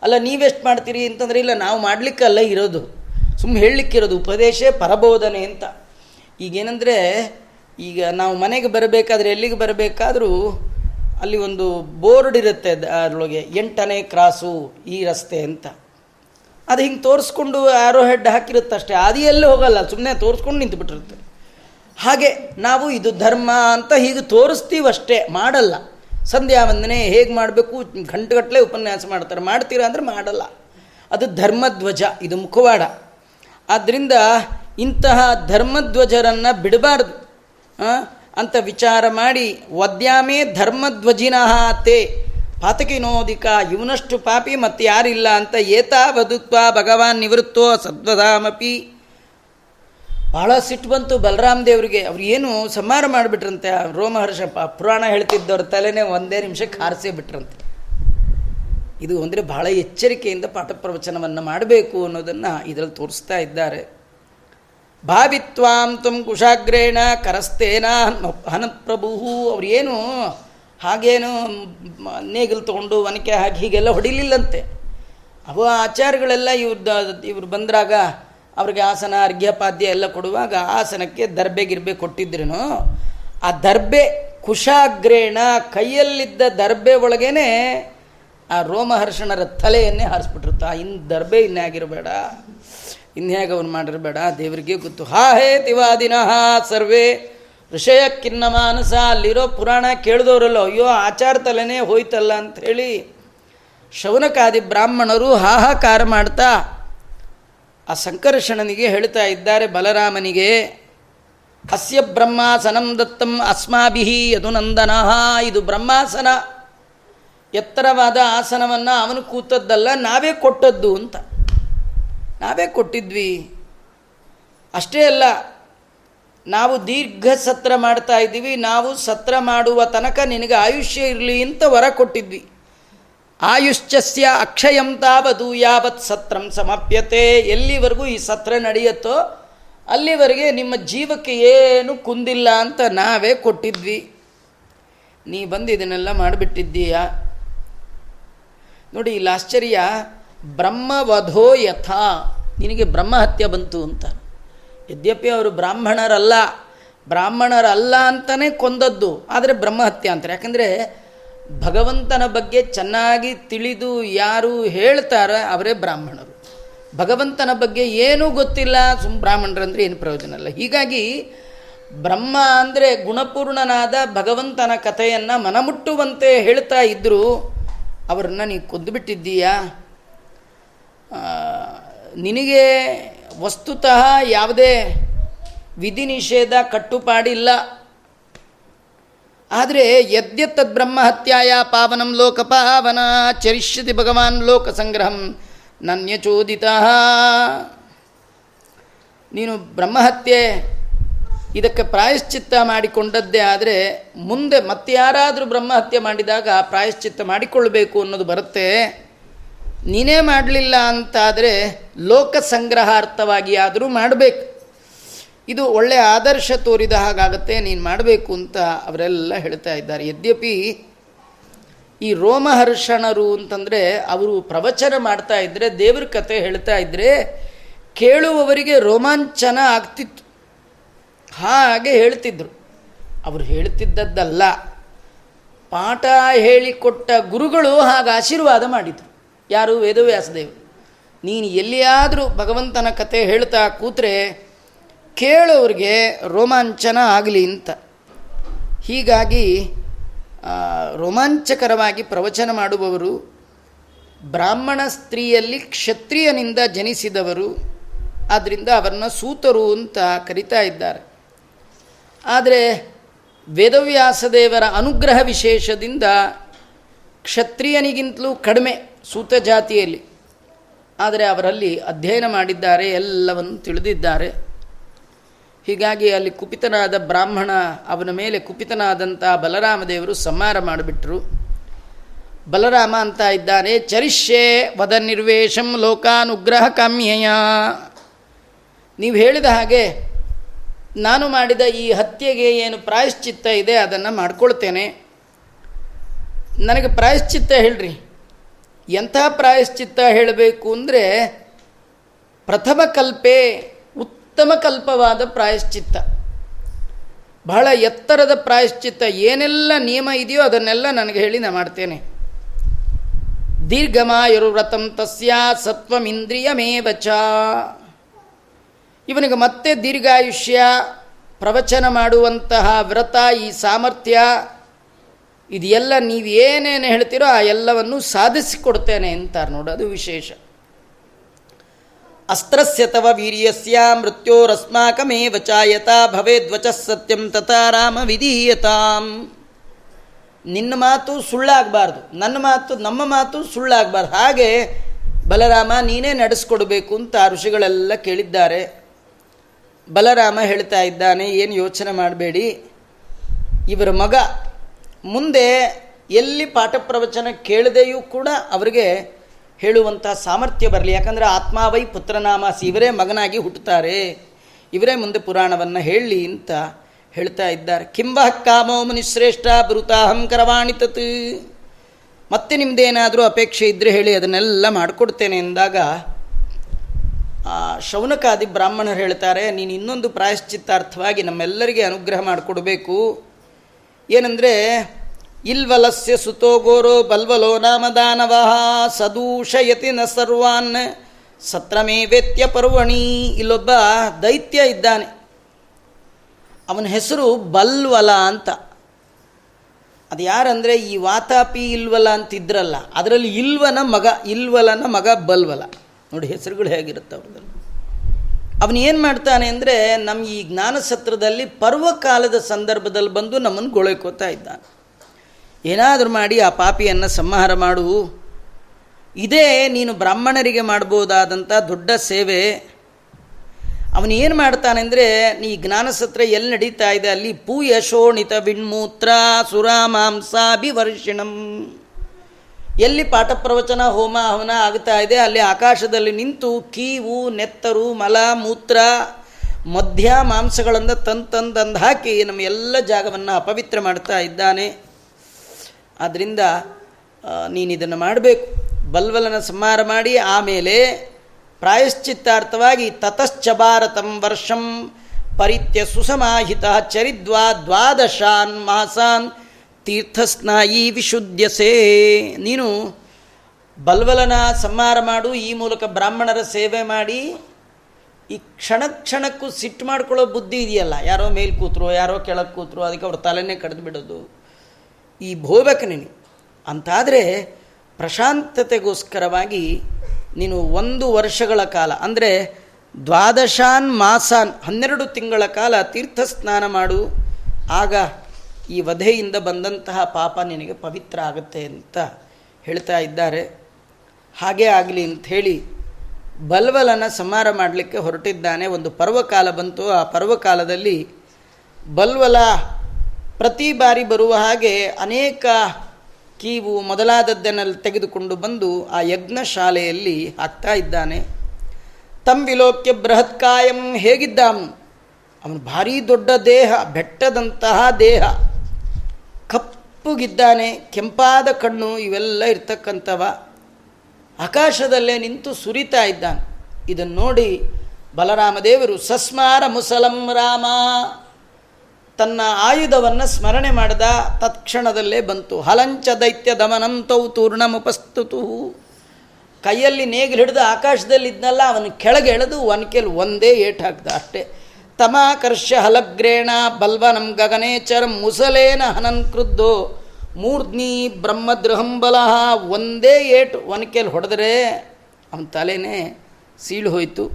ಅಲ್ಲ, ನೀವೆಷ್ಟು ಮಾಡ್ತೀರಿ ಅಂತಂದ್ರೆ, ಇಲ್ಲ, ನಾವು ಮಾಡಲಿಕ್ಕಲ್ಲ ಇರೋದು. ಸುಮ್ಮನೆ ಹೇಳಲಿಕ್ಕಿರೋದು, ಉಪದೇಶ ಪರಬೋಧನೆ ಅಂತ. ಈಗೇನೆಂದರೆ, ಈಗ ನಾವು ಮನೆಗೆ ಬರಬೇಕಾದ್ರೆ ಎಲ್ಲಿಗೆ ಬರಬೇಕಾದ್ರೂ ಅಲ್ಲಿ ಒಂದು ಬೋರ್ಡ್ ಇರುತ್ತೆ ಅದರೊಳಗೆ, ಎಂಟನೇ ಕ್ರಾಸು ಈ ರಸ್ತೆ ಅಂತ. ಅದು ಹಿಂಗೆ ತೋರಿಸ್ಕೊಂಡು ಆರೋ ಹೆಡ್ ಹಾಕಿರುತ್ತಷ್ಟೇ. ಅದು ಎಲ್ಲಿ ಹೋಗಲ್ಲ ಸುಮ್ಮನೆ ತೋರಿಸ್ಕೊಂಡು ನಿಂತುಬಿಟ್ಟಿರುತ್ತೆ. ಹಾಗೆ ನಾವು ಇದು ಧರ್ಮ ಅಂತ ಹೀಗೆ ತೋರಿಸ್ತೀವಷ್ಟೇ, ಮಾಡಲ್ಲ. ಸಂಧ್ಯಾ ವಂದನೆ ಹೇಗೆ ಮಾಡಬೇಕು? ಗಂಟೆಗಟ್ಟಲೆ ಉಪನ್ಯಾಸ ಮಾಡ್ತಾರೆ. ಮಾಡ್ತೀರಾ ಅಂದರೆ ಮಾಡಲ್ಲ. ಅದು ಧರ್ಮಧ್ವಜ, ಇದು ಮುಖವಾಡ. ಆದ್ದರಿಂದ ಇಂತಹ ಧರ್ಮಧ್ವಜರನ್ನು ಬಿಡಬಾರ್ದು. ಅಂತ ವಿಚಾರ ಮಾಡಿ, ವದ್ಯಾಮೇ ಧರ್ಮಧ್ವಜಿನಃ ತೇ. ಪಾತಕಿನೋದಿಕ, ಇವನಷ್ಟು ಪಾಪಿ ಮತ್ತೆ ಯಾರಿಲ್ಲ ಅಂತ ಏತಾ ಬದುಕ್ವಾ ಭಗವಾನ್ ನಿವೃತ್ತೋ ಸದ್ವಧಾಮಪಿ ಭಾಳ ಸಿಟ್ಟು ಬಂತು ಬಲರಾಮ್ ದೇವರಿಗೆ. ಅವ್ರು ಏನು ಸಂಹಾರ ಮಾಡಿಬಿಟ್ರಂತೆ? ರೋಮಹರ್ಷ ಪುರಾಣ ಹೇಳ್ತಿದ್ದವ್ರ ತಲೆನೇ ಒಂದೇ ನಿಮಿಷಕ್ಕೆ ಹಾರಿಸೇ ಬಿಟ್ರಂತೆ. ಇದು ಅಂದರೆ ಬಹಳ ಎಚ್ಚರಿಕೆಯಿಂದ ಪಾಠ ಪ್ರವಚನವನ್ನು ಮಾಡಬೇಕು ಅನ್ನೋದನ್ನು ಇದರಲ್ಲಿ ತೋರಿಸ್ತಾ ಇದ್ದಾರೆ. ಭಾವಿತ್ವಾಂ ತುಂ ಕುಶಾಗ್ರೇಣ ಕರಸ್ತೇನ ಹನಪ್ರಭು ಅವ್ರು ಏನು ಹಾಗೇನು ನೇಗಿಲು ತೊಗೊಂಡು ಒನಕೆ ಹಾಕಿ ಹೀಗೆಲ್ಲ ಹೊಡಿಲಿಲ್ಲಂತೆ. ಅವ ಆಚಾರಗಳೆಲ್ಲ ಇವ್ರದ್ದು ಇವ್ರು ಬಂದ್ರಾಗ ಅವ್ರಿಗೆ ಆಸನ ಅರ್ಘ್ಯಪಾದ್ಯ ಎಲ್ಲ ಕೊಡುವಾಗ ಆಸನಕ್ಕೆ ದರ್ಬೆ, ಗಿರ್ಬೆ ಕೊಟ್ಟಿದ್ರೇನು, ಆ ದರ್ಬೆ ಕುಶಾಗ್ರೇಣ ಕೈಯಲ್ಲಿದ್ದ ದರ್ಬೆ ಒಳಗೇನೆ ಆ ರೋಮಹರ್ಷಣರ ತಲೆಯನ್ನೇ ಹಾರಿಸ್ಬಿಟ್ಟಿರುತ್ತ. ಇನ್ನು ದರ್ಬೆ ಇನ್ಯಾಗಿರಬೇಡ ಇನ್ಯಾಗ ಅವನು ಮಾಡಿರಬೇಡ ದೇವರಿಗೆ ಗೊತ್ತು. ಹಾ ಹೇ ತಿವಾದಿನಃ ಸರ್ವೇ, ಋಷಯ ಕಿನ್ನ ಮಾನಸ, ಅಲ್ಲಿರೋ ಪುರಾಣ ಕೇಳಿದವರಲ್ಲ ಅಯ್ಯೋ ಆಚಾರ ತಲೆನೇ ಹೋಯ್ತಲ್ಲ ಅಂತ ಹೇಳಿ ಶೌನಕಾದಿ ಬ್ರಾಹ್ಮಣರು ಹಾಹಾಕಾರ ಮಾಡ್ತಾ ಆ ಸಂಕರ್ಷಣನಿಗೆ ಹೇಳ್ತಾ ಇದ್ದಾರೆ, ಬಲರಾಮನಿಗೆ, ಅಸ್ಯ ಬ್ರಹ್ಮಾಸನಂ ದತ್ತಂ ಅಸ್ಮಾಭಿ ಯದುನಂದನಃ. ಇದು ಬ್ರಹ್ಮಾಸನ. ಎತ್ತರವಾದ ಆಸನವನ್ನು ಅವನು ಕೂತದ್ದಲ್ಲ, ನಾವೇ ಕೊಟ್ಟದ್ದು ಅಂತ. ನಾವೇ ಕೊಟ್ಟಿದ್ವಿ. ಅಷ್ಟೇ ಅಲ್ಲ, ನಾವು ದೀರ್ಘ ಸತ್ರ ಮಾಡ್ತಾ ಇದ್ದೀವಿ, ನಾವು ಸತ್ರ ಮಾಡುವ ತನಕ ನಿನಗೆ ಆಯುಷ್ಯ ಇರಲಿ ಅಂತ ವರ ಕೊಟ್ಟಿದ್ವಿ. ಆಯುಷ್ಯಸ್ಯ ಅಕ್ಷಯಂ ತಾವದು ಯಾವತ್ ಸತ್ರಂ ಸಮಪ್ಯತೆ. ಎಲ್ಲಿವರೆಗೂ ಈ ಸತ್ರ ನಡೆಯುತ್ತೋ ಅಲ್ಲಿವರೆಗೆ ನಿಮ್ಮ ಜೀವಕ್ಕೆ ಏನು ಕುಂದಿಲ್ಲ ಅಂತ ನಾವೇ ಕೊಟ್ಟಿದ್ವಿ. ನೀ ಬಂದು ಇದನ್ನೆಲ್ಲ ಮಾಡಿಬಿಟ್ಟಿದ್ದೀಯ? ನೋಡಿ, ಇಲ್ಲಿ ಆಶ್ಚರ್ಯ. ಬ್ರಹ್ಮವಧೋ ಯಥಾ. ನಿನಗೆ ಬ್ರಹ್ಮಹತ್ಯೆ ಬಂತು ಅಂತ. ಯದ್ಯಪಿ ಅವರು ಬ್ರಾಹ್ಮಣರಲ್ಲ ಬ್ರಾಹ್ಮಣರಲ್ಲ ಅಂತಲೇ ಕೊಂದದ್ದು. ಆದರೆ ಬ್ರಹ್ಮಹತ್ಯೆ ಅಂತಾರೆ. ಯಾಕಂದರೆ ಭಗವಂತನ ಬಗ್ಗೆ ಚೆನ್ನಾಗಿ ತಿಳಿದು ಯಾರು ಹೇಳ್ತಾರೆ ಅವರೇ ಬ್ರಾಹ್ಮಣರು. ಭಗವಂತನ ಬಗ್ಗೆ ಏನೂ ಗೊತ್ತಿಲ್ಲ, ಸುಮ್ ಬ್ರಾಹ್ಮಣರಂದ್ರೆ ಏನು ಪ್ರಯೋಜನ ಇಲ್ಲ. ಹೀಗಾಗಿ ಬ್ರಹ್ಮ ಅಂದರೆ ಗುಣಪೂರ್ಣನಾದ ಭಗವಂತನ ಕಥೆಯನ್ನು ಮನಮುಟ್ಟುವಂತೆ ಹೇಳ್ತಾ ಇದ್ದರೂ ಅವರನ್ನು ನೀ ಕೊಂದುಬಿಟ್ಟಿದ್ದೀಯಾ? ನಿನಗೆ ವಸ್ತುತಃ ಯಾವುದೇ ವಿಧಿ ನಿಷೇಧ ಕಟ್ಟುಪಾಡಿಲ್ಲ. ಆದರೆ ಯದ್ಯತ್ತದ್ ಬ್ರಹ್ಮಹತ್ಯಾಯ ಪಾವನಂ ಲೋಕಪಾವನ ಚರಿಷ್ಯತಿ ಭಗವಾನ್ ಲೋಕ ಸಂಗ್ರಹಂ ನನ್ಯಚೋದಿತ. ನೀನು ಬ್ರಹ್ಮಹತ್ಯೆ ಇದಕ್ಕೆ ಪ್ರಾಯಶ್ಚಿತ್ತ ಮಾಡಿಕೊಂಡದ್ದೇ ಆದರೆ ಮುಂದೆ ಮತ್ತಾರಾದರೂ ಬ್ರಹ್ಮಹತ್ಯೆ ಮಾಡಿದಾಗ ಪ್ರಾಯಶ್ಚಿತ್ತ ಮಾಡಿಕೊಳ್ಳಬೇಕು ಅನ್ನೋದು ಬರುತ್ತೆ. ನೀನೇ ಮಾಡಲಿಲ್ಲ ಅಂತಾದರೆ ಲೋಕ ಸಂಗ್ರಹಾರ್ಥವಾಗಿ ಆದರೂ ಮಾಡಬೇಕು. ಇದು ಒಳ್ಳೆಯ ಆದರ್ಶ ತೋರಿದ ಹಾಗಾಗತ್ತೆ, ನೀನು ಮಾಡಬೇಕು ಅಂತ ಅವರೆಲ್ಲ ಹೇಳ್ತಾ ಇದ್ದಾರೆ. ಯದ್ಯಪಿ ಈ ರೋಮಹರ್ಷಣರು ಅಂತಂದರೆ ಅವರು ಪ್ರವಚನ ಮಾಡ್ತಾ ಇದ್ದರೆ ದೇವ್ರ ಕತೆ ಹೇಳ್ತಾ ಇದ್ದರೆ ಕೇಳುವವರಿಗೆ ರೋಮಾಂಚನ ಆಗ್ತಿತ್ತು. ಹಾಗೆ ಹೇಳ್ತಿದ್ರು. ಅವರು ಹೇಳ್ತಿದ್ದದ್ದಲ್ಲ. ಪಾಠ ಹೇಳಿಕೊಟ್ಟ ಗುರುಗಳು ಹಾಗೆ ಆಶೀರ್ವಾದ ಮಾಡಿದರು. ಯಾರು ವೇದವ್ಯಾಸದೇವರು? ನೀನು ಎಲ್ಲಿಯಾದರೂ ಭಗವಂತನ ಕತೆ ಹೇಳ್ತಾ ಕೂತ್ರೆ ಕೇಳೋರಿಗೆ ರೋಮಾಂಚನ ಆಗಲಿ ಅಂತ. ಹೀಗಾಗಿ ರೋಮಾಂಚಕರವಾಗಿ ಪ್ರವಚನ ಮಾಡುವವರು, ಬ್ರಾಹ್ಮಣ ಸ್ತ್ರೀಯಲ್ಲಿ ಕ್ಷತ್ರಿಯನಿಂದ ಜನಿಸಿದವರು ಆದ್ದರಿಂದ ಅವರನ್ನು ಸೂತರು ಅಂತ ಕರಿತಾ ಇದ್ದಾರೆ. ಆದರೆ, ವೇದವ್ಯಾಸದೇವರ ಅನುಗ್ರಹ ವಿಶೇಷದಿಂದ ಕ್ಷತ್ರಿಯನಿಗಿಂತಲೂ ಕಡಿಮೆ ಸೂತ ಜಾತಿಯಲ್ಲಿ. ಆದರೆ ಅವರಲ್ಲಿ ಅಧ್ಯಯನ ಮಾಡಿದ್ದಾರೆ, ಎಲ್ಲವನ್ನು ತಿಳಿದಿದ್ದಾರೆ. ಹೀಗಾಗಿ ಅಲ್ಲಿ ಕುಪಿತನಾದ ಬ್ರಾಹ್ಮಣ ಅವನ ಮೇಲೆ ಕುಪಿತನಾದಂಥ ಬಲರಾಮದೇವರು ಸಂಹಾರ ಮಾಡಿಬಿಟ್ರು. ಬಲರಾಮ ಅಂತ ಇದ್ದಾನೆ, ಚರಿಷ್ಯೆ ವದ ನಿರ್ವೇಶಂ ಲೋಕಾನುಗ್ರಹ ಕಾಮ್ಯಯ. ನೀವು ಹೇಳಿದ ಹಾಗೆ ನಾನು ಮಾಡಿದ ಈ ಹತ್ಯೆಗೆ ಏನು ಪ್ರಾಯಶ್ಚಿತ್ತ ಇದೆ ಅದನ್ನು ಮಾಡ್ಕೊಳ್ತೇನೆ. ನನಗೆ ಪ್ರಾಯಶ್ಚಿತ್ತ ಹೇಳ್ರಿ. ಎಂಥ ಪ್ರಾಯಶ್ಚಿತ್ತ ಹೇಳಬೇಕು ಅಂದರೆ ಪ್ರಥಮ ಕಲ್ಪೆ ಉತ್ತಮ ಕಲ್ಪವಾದ ಪ್ರಾಯಶ್ಚಿತ್ತ. ಬಹಳ ಎತ್ತರದ ಪ್ರಾಯಶ್ಚಿತ್ತ ಏನೆಲ್ಲ ನಿಯಮ ಇದೆಯೋ ಅದನ್ನೆಲ್ಲ ನನಗೆ ಹೇಳಿ ನಾನು ಮಾಡ್ತೇನೆ. ದೀರ್ಘಮಾಯುರು ವ್ರತಂ ತಸ್ಯ ಸತ್ವಮಿಂದ್ರಿಯಮೇವಚ. ಇವನಿಗೆ ಮತ್ತೆ ದೀರ್ಘಾಯುಷ್ಯ, ಪ್ರವಚನ ಮಾಡುವಂತಹ ವ್ರತ, ಈ ಸಾಮರ್ಥ್ಯ, ಇದೆಲ್ಲ ನೀವು ಏನೇನು ಹೇಳ್ತೀರೋ ಆ ಎಲ್ಲವನ್ನು ಸಾಧಿಸಿಕೊಡ್ತೇನೆ ಅಂತಾರೆ ನೋಡು, ಅದು ವಿಶೇಷ. ಅಸ್ತ್ರಸ್ಯ ತವ ವೀರ್ಯಸ್ಯ, ಮೃತ್ಯೋರಸ್ಮಾಕಮೇವ ಚಾಯತಾ ಭವೇದ್ವಚ ಸತ್ಯಂ ತಥಾ ರಾಮ ವಿಧೀಯತಾಂ. ನಿನ್ನ ಮಾತು ಸುಳ್ಳಾಗಬಾರ್ದು, ನನ್ನ ಮಾತು, ನಮ್ಮ ಮಾತು ಸುಳ್ಳಾಗಬಾರ್ದು. ಹಾಗೆ ಬಲರಾಮ, ನೀನೇ ನಡೆಸ್ಕೊಡ್ಬೇಕು ಅಂತ ಋಷಿಗಳೆಲ್ಲ ಕೇಳಿದ್ದಾರೆ. ಬಲರಾಮ ಹೇಳ್ತಾ ಇದ್ದಾನೆ, ಏನು ಯೋಚನೆ ಮಾಡಬೇಡಿ. ಇವರ ಮಗ ಮುಂದೆ ಎಲ್ಲಿ ಪಾಠ ಪ್ರವಚನ ಕೇಳದೆಯೂ ಕೂಡ ಅವರಿಗೆ ಹೇಳುವಂಥ ಸಾಮರ್ಥ್ಯ ಬರಲಿ. ಯಾಕಂದರೆ ಆತ್ಮಾವೈ ಪುತ್ರನಾಮಾಸಿ ಇವರೇ ಮಗನಾಗಿ ಹುಟ್ಟುತ್ತಾರೆ. ಇವರೇ ಮುಂದೆ ಪುರಾಣವನ್ನು ಹೇಳಲಿ ಅಂತ ಹೇಳ್ತಾ ಇದ್ದಾರೆ. ಕಿಂಬ ಕಾಮೋ ಮುನಿಶ್ರೇಷ್ಠ ಬೃತಾಹಂ ಕರವಾಣಿ ತತ್. ಮತ್ತೆ ನಿಮ್ಮದೇನಾದರೂ ಅಪೇಕ್ಷೆ ಇದ್ದರೆ ಹೇಳಿ, ಅದನ್ನೆಲ್ಲ ಮಾಡಿಕೊಡ್ತೇನೆ ಎಂದಾಗ ಶೌನಕಾದಿ ಬ್ರಾಹ್ಮಣರು ಹೇಳ್ತಾರೆ, ನೀನು ಇನ್ನೊಂದು ಪ್ರಾಯಶ್ಚಿತ್ತಾರ್ಥವಾಗಿ ನಮ್ಮೆಲ್ಲರಿಗೆ ಅನುಗ್ರಹ ಮಾಡಿಕೊಡ್ಬೇಕು. ಏನಂದರೆ ಇಲ್ವಲಸ್ಯ ಸುತೋ ಗೋರೋ ಬಲ್ವಲೋ ನಾಮದಾನವ, ಸದೂಷಯತಿ ನ ಸರ್ವಾನ್. ಸತ್ರಮೇ ವೇತ್ಯ ಪರ್ವಣಿ, ಇಲ್ಲೊಬ್ಬ ದೈತ್ಯ ಇದ್ದಾನೆ. ಅವನ ಹೆಸರು ಬಲ್ವಲ ಅಂತ. ಅದು ಯಾರಂದರೆ ಈ ವಾತಾಪಿ ಇಲ್ವಲ ಅಂತಿದ್ರಲ್ಲ, ಅದರಲ್ಲಿ ಇಲ್ವನ ಮಗ, ಇಲ್ವಲನ ಮಗ ಬಲ್ವಲ. ನೋಡಿ ಹೆಸರುಗಳು ಹೇಗಿರುತ್ತೆ ಅವ್ರದ್ದು ಅವನು ಏನು ಮಾಡ್ತಾನೆ ಅಂದರೆ ನಮ್ಮ ಈ ಜ್ಞಾನಸತ್ರದಲ್ಲಿ ಪರ್ವಕಾಲದ ಸಂದರ್ಭದಲ್ಲಿ ಬಂದು ನಮ್ಮನ್ನು ಗೊಳಕೋತಾ ಇದ್ದಾನೆ. ಏನಾದರೂ ಮಾಡಿ ಆ ಪಾಪಿಯನ್ನು ಸಂಹಾರ ಮಾಡು. ಇದೇ ನೀನು ಬ್ರಾಹ್ಮಣರಿಗೆ ಮಾಡ್ಬೋದಾದಂಥ ದೊಡ್ಡ ಸೇವೆ. ಅವನು ಏನು ಮಾಡ್ತಾನೆಂದರೆ, ನೀ ಜ್ಞಾನಸತ್ರ ಎಲ್ಲಿ ನಡೀತಾ ಇದೆ, ಅಲ್ಲಿ ಪೂಯ ಶೋಣಿತ ವಿಣ್ಮೂತ್ರ ಸುರಾಮಾಂಸಾಭಿವರ್ಷಿಣಂ. ಎಲ್ಲಿ ಪಾಠ ಪ್ರವಚನ ಹೋಮ, ಹವನ ಆಗ್ತಾ ಇದೆ, ಅಲ್ಲಿ ಆಕಾಶದಲ್ಲಿ ನಿಂತು ಕೀವು, ನೆತ್ತರು, ಮಲ, ಮೂತ್ರ ಮಧ್ಯ ಮಾಂಸಗಳನ್ನು ತಂದು ಹಾಕಿ ನಮ್ಮ ಎಲ್ಲ ಜಾಗವನ್ನು ಅಪವಿತ್ರ ಮಾಡ್ತಾ ಇದ್ದಾನೆ. ಆದ್ದರಿಂದ ನೀನು ಇದನ್ನು ಮಾಡಬೇಕು. ಬಲ್ವಲನ ಸಂಹಾರ ಮಾಡಿ, ಆಮೇಲೆ ಪ್ರಾಯಶ್ಚಿತ್ತಾರ್ಥವಾಗಿ ತತಶ್ಚ ಭಾರತಂ ವರ್ಷಂ ಪರಿತ್ಯ ಸುಸಮಾಹಿತ ಚರಿದ್ವಾ ದ್ವಾದಶಾನ್ ಮಾಸಾನ್ ತೀರ್ಥಸ್ನಾಯಿ ವಿಶುದ್ಧಸೇ ನೀನು ಬಲ್ವಲನ ಸಂಹಾರ ಮಾಡು, ಈ ಮೂಲಕ ಬ್ರಾಹ್ಮಣರ ಸೇವೆ ಮಾಡಿ, ಈ ಕ್ಷಣ ಕ್ಷಣಕ್ಕೂ ಸಿಟ್ಟು ಮಾಡ್ಕೊಳ್ಳೋ ಬುದ್ಧಿ ಇದೆಯಲ್ಲ? ಯಾರೋ ಮೇಲೆ ಕೂತ್ರು ಯಾರೋ ಕೆಳಗೆ ಕೂತ್ರು, ಅದಕ್ಕೆ ಅವ್ರ ತಲೆನೇ ಕಡ್ದು ಬಿಡೋದು ಈ ಭೋಬೇಕು ನೀನು. ಅಂತಾದರೆ ಪ್ರಶಾಂತತೆಗೋಸ್ಕರವಾಗಿ ನೀನು ಒಂದು ವರ್ಷಗಳ ಕಾಲ, ಅಂದರೆ ದ್ವಾದಶಾನ್ ಮಾಸಾನ್, ಹನ್ನೆರಡು ತಿಂಗಳ ಕಾಲ ತೀರ್ಥ ಸ್ನಾನ ಮಾಡು. ಆಗ ಈ ವಧೆಯಿಂದ ಬಂದಂತಹ ಪಾಪ ನಿನಗೆ ಪವಿತ್ರ ಆಗುತ್ತೆ ಅಂತ ಹೇಳ್ತಾ ಇದ್ದಾರೆ. ಹಾಗೇ ಆಗಲಿ ಅಂಥೇಳಿ ಬಲ್ವಲನ ಸಂಹಾರ ಮಾಡಲಿಕ್ಕೆ ಹೊರಟಿದ್ದಾನೆ. ಒಂದು ಪರ್ವಕಾಲ ಬಂತು. ಆ ಪರ್ವಕಾಲದಲ್ಲಿ ಬಲ್ವಲ ಪ್ರತಿ ಬಾರಿ ಬರುವ ಹಾಗೆ ಅನೇಕ ಕೀವು ಮೊದಲಾದದ್ದನ್ನೆಲ್ಲ ತೆಗೆದುಕೊಂಡು ಬಂದು ಆ ಯಜ್ಞ ಶಾಲೆಯಲ್ಲಿ ಹಾಕ್ತಾ ಇದ್ದಾನೆ. ತಂಬಿಲೋಕ್ಯ ಬೃಹತ್ಕಾಯಂ ಹೇಗಿದ್ದ? ಅವನು ಅವನು ಭಾರೀ ದೊಡ್ಡ ದೇಹ, ಬೆಟ್ಟದಂತಹ ದೇಹ. ಕಪ್ಪುಗಿದ್ದಾನೆ, ಕೆಂಪಾದ ಕಣ್ಣು ಇವೆಲ್ಲ ಇರ್ತಕ್ಕಂಥವ. ಆಕಾಶದಲ್ಲೇ ನಿಂತು ಸುರಿತಾ ಇದ್ದಾನೆ. ಇದನ್ನು ನೋಡಿ ಬಲರಾಮದೇವರು, ಸಸ್ಮಾರ ಮುಸಲಂ ರಾಮ. ತನ್ನ ಆಯುಧವನ್ನು ಸ್ಮರಣೆ ಮಾಡಿದ ತತ್ಕ್ಷಣದಲ್ಲೇ ಬಂತು. ಹಲಂಚ ದೈತ್ಯ ದಮನಂತೌ ತೂರ್ಣಮುಪಸ್ತುತು ಕೈಯಲ್ಲಿ ನೇಗಿಲು ಹಿಡಿದು ಆಕಾಶದಲ್ಲಿದ್ದನಲ್ಲ ಅವನು ಕೆಳಗೆ ಎಳೆದು ಒನಕೆಯಲ್ಲಿ ಒಂದೇ ಏಟ್ ಹಾಕ್ದ ಅಷ್ಟೇ. ತಮಾಕರ್ಷ್ಯ ಹಲಗ್ರೇಣ ಬಲ್ವನಂ ಗಗನೇಚರಂ ಮುಸಲೇನ ಹನನ್ ಕೃದ್ದು ಮೂರ್ಧ್ನಿ ಬ್ರಹ್ಮದೃಹಂಬಲ ಒಂದೇ ಏಟು ಒನಕೆಯಲ್ಲಿ ಹೊಡೆದ್ರೆ ಅವನ ತಲೆನೇ ಸೀಳು ಹೋಯಿತು.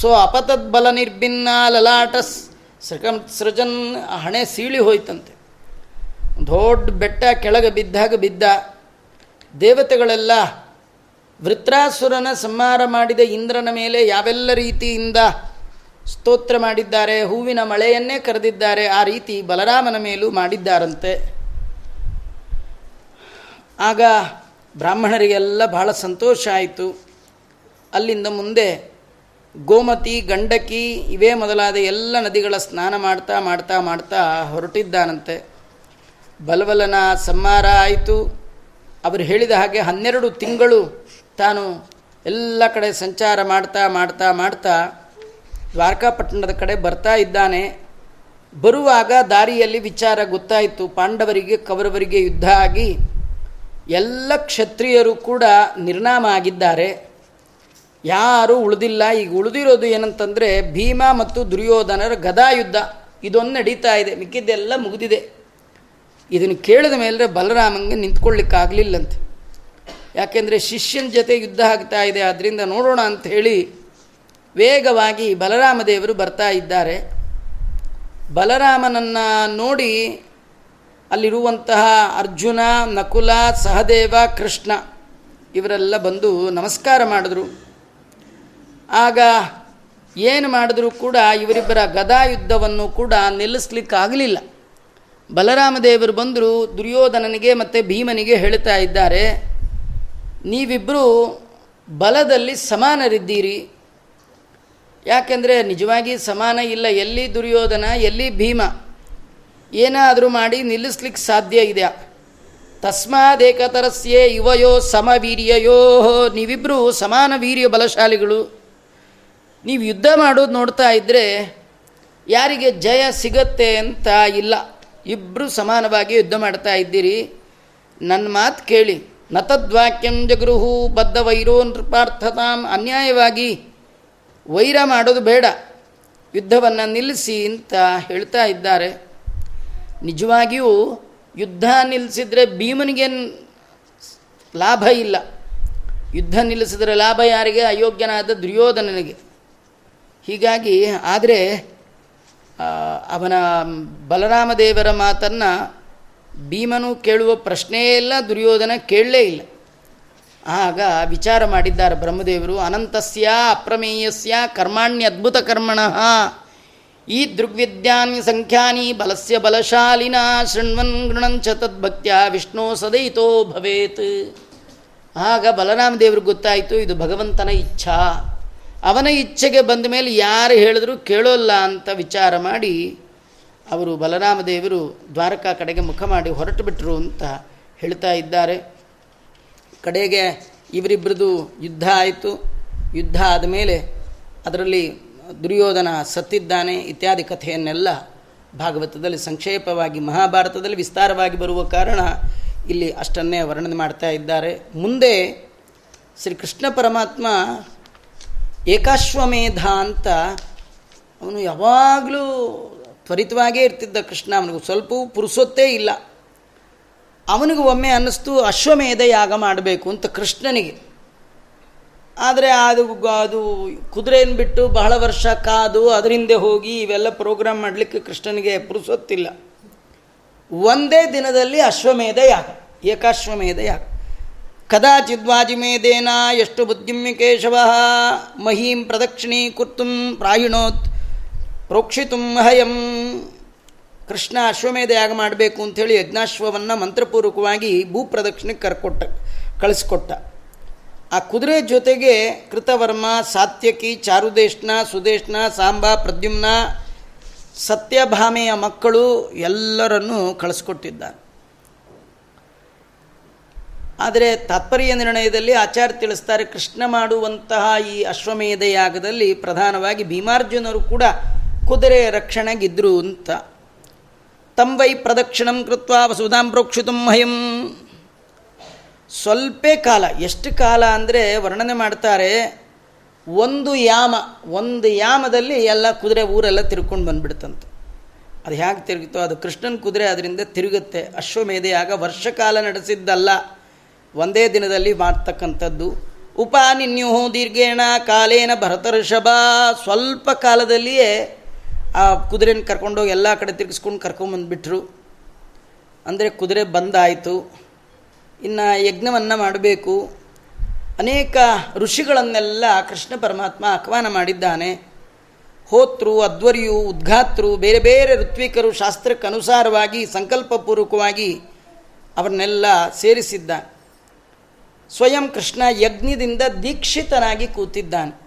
ಸೊ ಅಪತದ್ಬಲ ನಿರ್ಭಿನ್ನ ಲಲಾಟಸ್ ಸೃಕಂ ಸೃಜನ್ ಹಣೆ ಸೀಳಿ ಹೋಯ್ತಂತೆ. ದೊಡ್ಡ ಬೆಟ್ಟ ಕೆಳಗೆ ಬಿದ್ದಾಗ ಬಿದ್ದ. ದೇವತೆಗಳೆಲ್ಲ ವೃತ್ರಾಸುರನ ಸಂಹಾರ ಮಾಡಿದ ಇಂದ್ರನ ಮೇಲೆ ಯಾವೆಲ್ಲ ರೀತಿಯಿಂದ ಸ್ತೋತ್ರ ಮಾಡಿದ್ದಾರೆ, ಹೂವಿನ ಮಳೆಯನ್ನೇ ಕರೆದಿದ್ದಾರೆ, ಆ ರೀತಿ ಬಲರಾಮನ ಮೇಲೂ ಮಾಡಿದ್ದಾರಂತೆ. ಆಗ ಬ್ರಾಹ್ಮಣರಿಗೆಲ್ಲ ಬಹಳ ಸಂತೋಷ ಆಯಿತು. ಅಲ್ಲಿಂದ ಮುಂದೆ ಗೋಮತಿ, ಗಂಡಕಿ ಇವೇ ಮೊದಲಾದ ಎಲ್ಲ ನದಿಗಳ ಸ್ನಾನ ಮಾಡ್ತಾ ಮಾಡ್ತಾ ಮಾಡ್ತಾ ಹೊರಟಿದ್ದಾನಂತೆ. ಬಲವಲನ ಸಂಹಾರ ಆಯಿತು. ಅವರು ಹೇಳಿದ ಹಾಗೆ ಹನ್ನೆರಡು ತಿಂಗಳು ತಾನು ಎಲ್ಲ ಕಡೆ ಸಂಚಾರ ಮಾಡ್ತಾ ಮಾಡ್ತಾ ಮಾಡ್ತಾ ದ್ವಾರಕಾಪಟ್ಟಣದ ಕಡೆ ಬರ್ತಾ ಇದ್ದಾನೆ. ಬರುವಾಗ ದಾರಿಯಲ್ಲಿ ವಿಚಾರ ಗೊತ್ತಾಯಿತು. ಪಾಂಡವರಿಗೆ, ಕೌರವರಿಗೆ ಯುದ್ಧ ಆಗಿ ಎಲ್ಲ ಕ್ಷತ್ರಿಯರು ಕೂಡ ನಿರ್ನಾಮ ಆಗಿದ್ದಾರೆ. ಯಾರೂ ಉಳಿದಿಲ್ಲ. ಈಗ ಉಳಿದಿರೋದು ಏನಂತಂದರೆ ಭೀಮ ಮತ್ತು ದುರ್ಯೋಧನರ ಗದಾಯುದ್ಧ. ಇದೊಂದು ನಡೀತಾ ಇದೆ. ಮಿಕ್ಕಿದ್ದೆಲ್ಲ ಮುಗಿದಿದೆ. ಇದನ್ನು ಕೇಳಿದ ಮೇಲೆ ಬಲರಾಮಂಗೆ ನಿಂತ್ಕೊಳ್ಳಿಕ್ಕಾಗಲಿಲ್ಲಂತೆ. ಯಾಕೆಂದರೆ ಶಿಷ್ಯನ ಜೊತೆ ಯುದ್ಧ ಆಗ್ತಾ ಇದೆ. ಅದರಿಂದ ನೋಡೋಣ ಅಂತ ಹೇಳಿ ವೇಗವಾಗಿ ಬಲರಾಮ ದೇವರು ಬರ್ತಾ ಇದ್ದಾರೆ. ಬಲರಾಮನನ್ನು ನೋಡಿ ಅಲ್ಲಿರುವಂತಹ ಅರ್ಜುನ, ನಕುಲ, ಸಹದೇವ, ಕೃಷ್ಣ ಇವರೆಲ್ಲ ಬಂದು ನಮಸ್ಕಾರ ಮಾಡಿದ್ರು. ಆಗ ಏನು ಮಾಡಿದ್ರೂ ಕೂಡ ಇವರಿಬ್ಬರ ಗದಾಯುದ್ಧವನ್ನು ಕೂಡ ನಿಲ್ಲಿಸ್ಲಿಕ್ಕಾಗಲಿಲ್ಲ. ಬಲರಾಮದೇವರು ಬಂದರು, ದುರ್ಯೋಧನನಿಗೆ ಮತ್ತು ಭೀಮನಿಗೆ ಹೇಳ್ತಾ ಇದ್ದಾರೆ ನೀವಿಬ್ಬರು ಬಲದಲ್ಲಿ ಸಮಾನರಿದ್ದೀರಿ. ಯಾಕೆಂದರೆ ನಿಜವಾಗಿ ಸಮಾನ ಇಲ್ಲ, ಎಲ್ಲಿ ದುರ್ಯೋಧನ, ಎಲ್ಲಿ ಭೀಮ. ಏನಾದರೂ ಮಾಡಿ ನಿಲ್ಲಿಸ್ಲಿಕ್ಕೆ ಸಾಧ್ಯ ಇದೆಯಾ ತಸ್ಮಾದೇಕತರಸ್ಯೇ ಯುವಯೋ ಸಮವೀರ್ಯಯೋ ನೀವಿಬ್ಬರು ಸಮಾನ ವೀರ್ಯ ಬಲಶಾಲಿಗಳು ನೀವು ಯುದ್ಧ ಮಾಡೋದು ನೋಡ್ತಾ ಇದ್ದರೆ ಯಾರಿಗೆ ಜಯ ಸಿಗತ್ತೆ ಅಂತ ಇಲ್ಲ. ಇಬ್ಬರು ಸಮಾನವಾಗಿ ಯುದ್ಧ ಮಾಡ್ತಾ ಇದ್ದೀರಿ. ನನ್ನ ಮಾತು ಕೇಳಿ. ನತದ್ವಾಕ್ಯಂ ಜಗೃಹು ಬದ್ಧ ವೈರೋ ನೃಪಾರ್ಥತಾಂ ಅನ್ಯಾಯವಾಗಿ ವೈರ ಮಾಡೋದು ಬೇಡ. ಯುದ್ಧವನ್ನು ನಿಲ್ಲಿಸಿ ಅಂತ ಹೇಳ್ತಾ ಇದ್ದಾರೆ. ನಿಜವಾಗಿಯೂ ಯುದ್ಧ ನಿಲ್ಲಿಸಿದ್ರೆ ಭೀಮನಿಗೇನು ಲಾಭ ಇಲ್ಲ. ಯುದ್ಧ ನಿಲ್ಲಿಸಿದ್ರೆ ಲಾಭ ಯಾರಿಗೆ? ಅಯೋಗ್ಯನಾದ ದುರ್ಯೋಧನನಿಗೆ. ಹೀಗಾಗಿ, ಆದರೆ ಅವನ ಬಲರಾಮದೇವರ ಮಾತನ್ನು ಭೀಮನು ಕೇಳುವ ಪ್ರಶ್ನೆಯೇ ಇಲ್ಲ, ದುರ್ಯೋಧನ ಕೇಳಲೇ ಇಲ್ಲ. ಆಗ ವಿಚಾರ ಮಾಡಿದ್ದಾರೆ ಬ್ರಹ್ಮದೇವರು, ಅನಂತಸ್ಯ ಅಪ್ರಮೇಯಸ್ಯ ಕರ್ಮಾಣ್ಯ ಅದ್ಭುತ ಕರ್ಮಣ, ಈ ದೃಗ್ವಿದ್ಯಾನ್ ಸಂಖ್ಯಾನಿ ಬಲಸ್ಯ ಬಲಶಾಲಿನ ಶೃಣ್ವನ್ ಗೃಣಂಚ ತದ್ಭಕ್ತ್ಯ ವಿಷ್ಣು ಸದೈತೋ ಭವೇತ್. ಆಗ ಬಲರಾಮದೇವ್ರಿಗೆ ಗೊತ್ತಾಯಿತು, ಇದು ಭಗವಂತನ ಇಚ್ಛಾ. ಅವನ ಇಚ್ಛೆಗೆ ಬಂದ ಮೇಲೆ ಯಾರು ಹೇಳಿದ್ರು ಕೇಳೋಲ್ಲ ಅಂತ ವಿಚಾರ ಮಾಡಿ ಅವರು ಬಲರಾಮ ದೇವರು ದ್ವಾರಕಾ ಕಡೆಗೆ ಮುಖ ಮಾಡಿ ಹೊರಟು ಬಿಟ್ಟರು ಅಂತ ಹೇಳ್ತಾ ಇದ್ದಾರೆ. ಕಡೆಗೆ ಇವರಿಬ್ಬರದು ಯುದ್ಧ ಆಯಿತು. ಯುದ್ಧ ಆದಮೇಲೆ ಅದರಲ್ಲಿ ದುರ್ಯೋಧನ ಸತ್ತಿದ್ದಾನೆ ಇತ್ಯಾದಿ ಕಥೆಯನ್ನೆಲ್ಲ ಭಾಗವತದಲ್ಲಿ ಸಂಕ್ಷೇಪವಾಗಿ ಮಹಾಭಾರತದಲ್ಲಿ ವಿಸ್ತಾರವಾಗಿ ಬರುವ ಕಾರಣ ಇಲ್ಲಿ ಅಷ್ಟನ್ನೇ ವರ್ಣನೆ ಮಾಡ್ತಾ ಇದ್ದಾರೆ. ಮುಂದೆ ಶ್ರೀ ಕೃಷ್ಣ ಪರಮಾತ್ಮ ಏಕಾಶ್ವಮೇಧ ಅಂತ ಅವನು ಯಾವಾಗಲೂ ತ್ವರಿತವಾಗೇ ಇರ್ತಿದ್ದ ಕೃಷ್ಣ. ಅವನಿಗೆ ಸ್ವಲ್ಪವೂ ಪುರುಸೊತ್ತೇ ಇಲ್ಲ. ಅವನಿಗೆ ಒಮ್ಮೆ ಅನ್ನಿಸ್ತು, ಅಶ್ವಮೇಧ ಯಾಗ ಮಾಡಬೇಕು ಅಂತ ಕೃಷ್ಣನಿಗೆ. ಆದರೆ ಅದು ಅದು ಕುದುರೆಯನ್ನು ಬಿಟ್ಟು ಬಹಳ ವರ್ಷ ಕಾದು ಅದರಿಂದ ಹೋಗಿ ಇವೆಲ್ಲ ಪ್ರೋಗ್ರಾಮ್ ಮಾಡಲಿಕ್ಕೆ ಕೃಷ್ಣನಿಗೆ ಪುರುಸೊತ್ತಿಲ್ಲ. ಒಂದೇ ದಿನದಲ್ಲಿ ಅಶ್ವಮೇಧ ಯಾಗ, ಏಕಾಶ್ವಮೇಧ ಯಾಗ. ಕದಾಚಿದ್ವಾಜಿಮೇಧೇನ ಎಷ್ಟು ಬುದ್ಧಿಮ್ಯ ಕೇಶವ ಮಹೀಂ ಪ್ರದಕ್ಷಿಣೀ ಕುರ್ತುಂ ಪ್ರಾಯಿಣೋತ್ ಪ್ರೋಕ್ಷಿತು ಹಯಂ ಕೃಷ್ಣ ಅಶ್ವಮೇಧ ಯಾಗ ಮಾಡಬೇಕು ಅಂಥೇಳಿ ಯಜ್ಞಾಶ್ವವನ್ನು ಮಂತ್ರಪೂರ್ವಕವಾಗಿ ಭೂಪ್ರದಕ್ಷಿಣೆಗೆ ಕರ್ಕೊಟ್ಟ, ಕಳಿಸ್ಕೊಟ್ಟ. ಆ ಕುದುರೆ ಜೊತೆಗೆ ಕೃತವರ್ಮ, ಸಾತ್ಯಕಿ ಚಾರುದೇಶ್ನ ಸುದೇಶ್ನ ಸಾಂಬ, ಪ್ರದ್ಯುಮ್ನ, ಸತ್ಯಭಾಮೆಯ ಮಕ್ಕಳು ಎಲ್ಲರನ್ನೂ ಕಳಿಸ್ಕೊಟ್ಟಿದ್ದಾರೆ ಆದರೆ ತಾತ್ಪರ್ಯ ನಿರ್ಣಯದಲ್ಲಿ ಆಚಾರ್ಯ ತಿಳಿಸ್ತಾರೆ, ಕೃಷ್ಣ ಮಾಡುವಂತಹ ಈ ಅಶ್ವಮೇಧ ಯಾಗದಲ್ಲಿ ಪ್ರಧಾನವಾಗಿ ಭೀಮಾರ್ಜುನರು ಕೂಡ ಕುದುರೆ ರಕ್ಷಣೆಗಿದ್ರು ಅಂತ. ತಂಬೈ ಪ್ರದಕ್ಷಿಣಂ ಕೃತ್ವ ವಸುಧಾಂ ಪ್ರೋಕ್ಷಿತು ಹಯಂ ಸ್ವಲ್ಪ ಕಾಲ, ಎಷ್ಟು ಕಾಲ ಅಂದರೆ ವರ್ಣನೆ ಮಾಡ್ತಾರೆ, ಒಂದು ಯಾಮ, ಒಂದು ಯಾಮದಲ್ಲಿ ಎಲ್ಲ ಕುದುರೆ ಊರೆಲ್ಲ ತಿರ್ಕೊಂಡು ಬಂದ್ಬಿಡ್ತಂತೆ. ಅದು ಹೇಗೆ ತಿರುಗಿತೋ ಅದು ಕೃಷ್ಣನ ಕುದುರೆ ಅದರಿಂದ ತಿರುಗುತ್ತೆ. ಅಶ್ವಮೇಧೆಯಾಗ ವರ್ಷ ಕಾಲ ನಡೆಸಿದ್ದಲ್ಲ. ಒಂದೇ ದಿನದಲ್ಲಿ ಮಾಡ್ತಕ್ಕಂಥದ್ದು. ಉಪಾನಿನ್ಯು ದೀರ್ಘೇಣ ಕಾಲೇನ ಭರತರ್ಷಭ. ಸ್ವಲ್ಪ ಕಾಲದಲ್ಲಿಯೇ ಆ ಕುದುರೆನ ಕರ್ಕೊಂಡೋಗಿ ಎಲ್ಲ ಕಡೆ ತಿರುಗಿಸ್ಕೊಂಡು ಕರ್ಕೊಂಬಂದುಬಿಟ್ರು ಅಂದರೆ ಕುದುರೆ ಬಂದಾಯಿತು. ಇನ್ನು ಯಜ್ಞವನ್ನು ಮಾಡಬೇಕು. ಅನೇಕ ಋಷಿಗಳನ್ನೆಲ್ಲ ಕೃಷ್ಣ ಪರಮಾತ್ಮ ಆಹ್ವಾನ ಮಾಡಿದ್ದಾನೆ. ಹೋತೃ ಅಧ್ವರ್ಯು ಉದ್ಘಾತೃ, ಬೇರೆ ಬೇರೆ ಋತ್ವಿಕರು ಶಾಸ್ತ್ರಕ್ಕನುಸಾರವಾಗಿ, ಸಂಕಲ್ಪಪೂರ್ವಕವಾಗಿ ಅವರನ್ನೆಲ್ಲ ಸೇರಿಸಿದ್ದಾನೆ. ಸ್ವಯಂ ಕೃಷ್ಣ ಯಜ್ಞದಿಂದ ದೀಕ್ಷಿತನಾಗಿ ಕೂತಿದ್ದಾನೆ.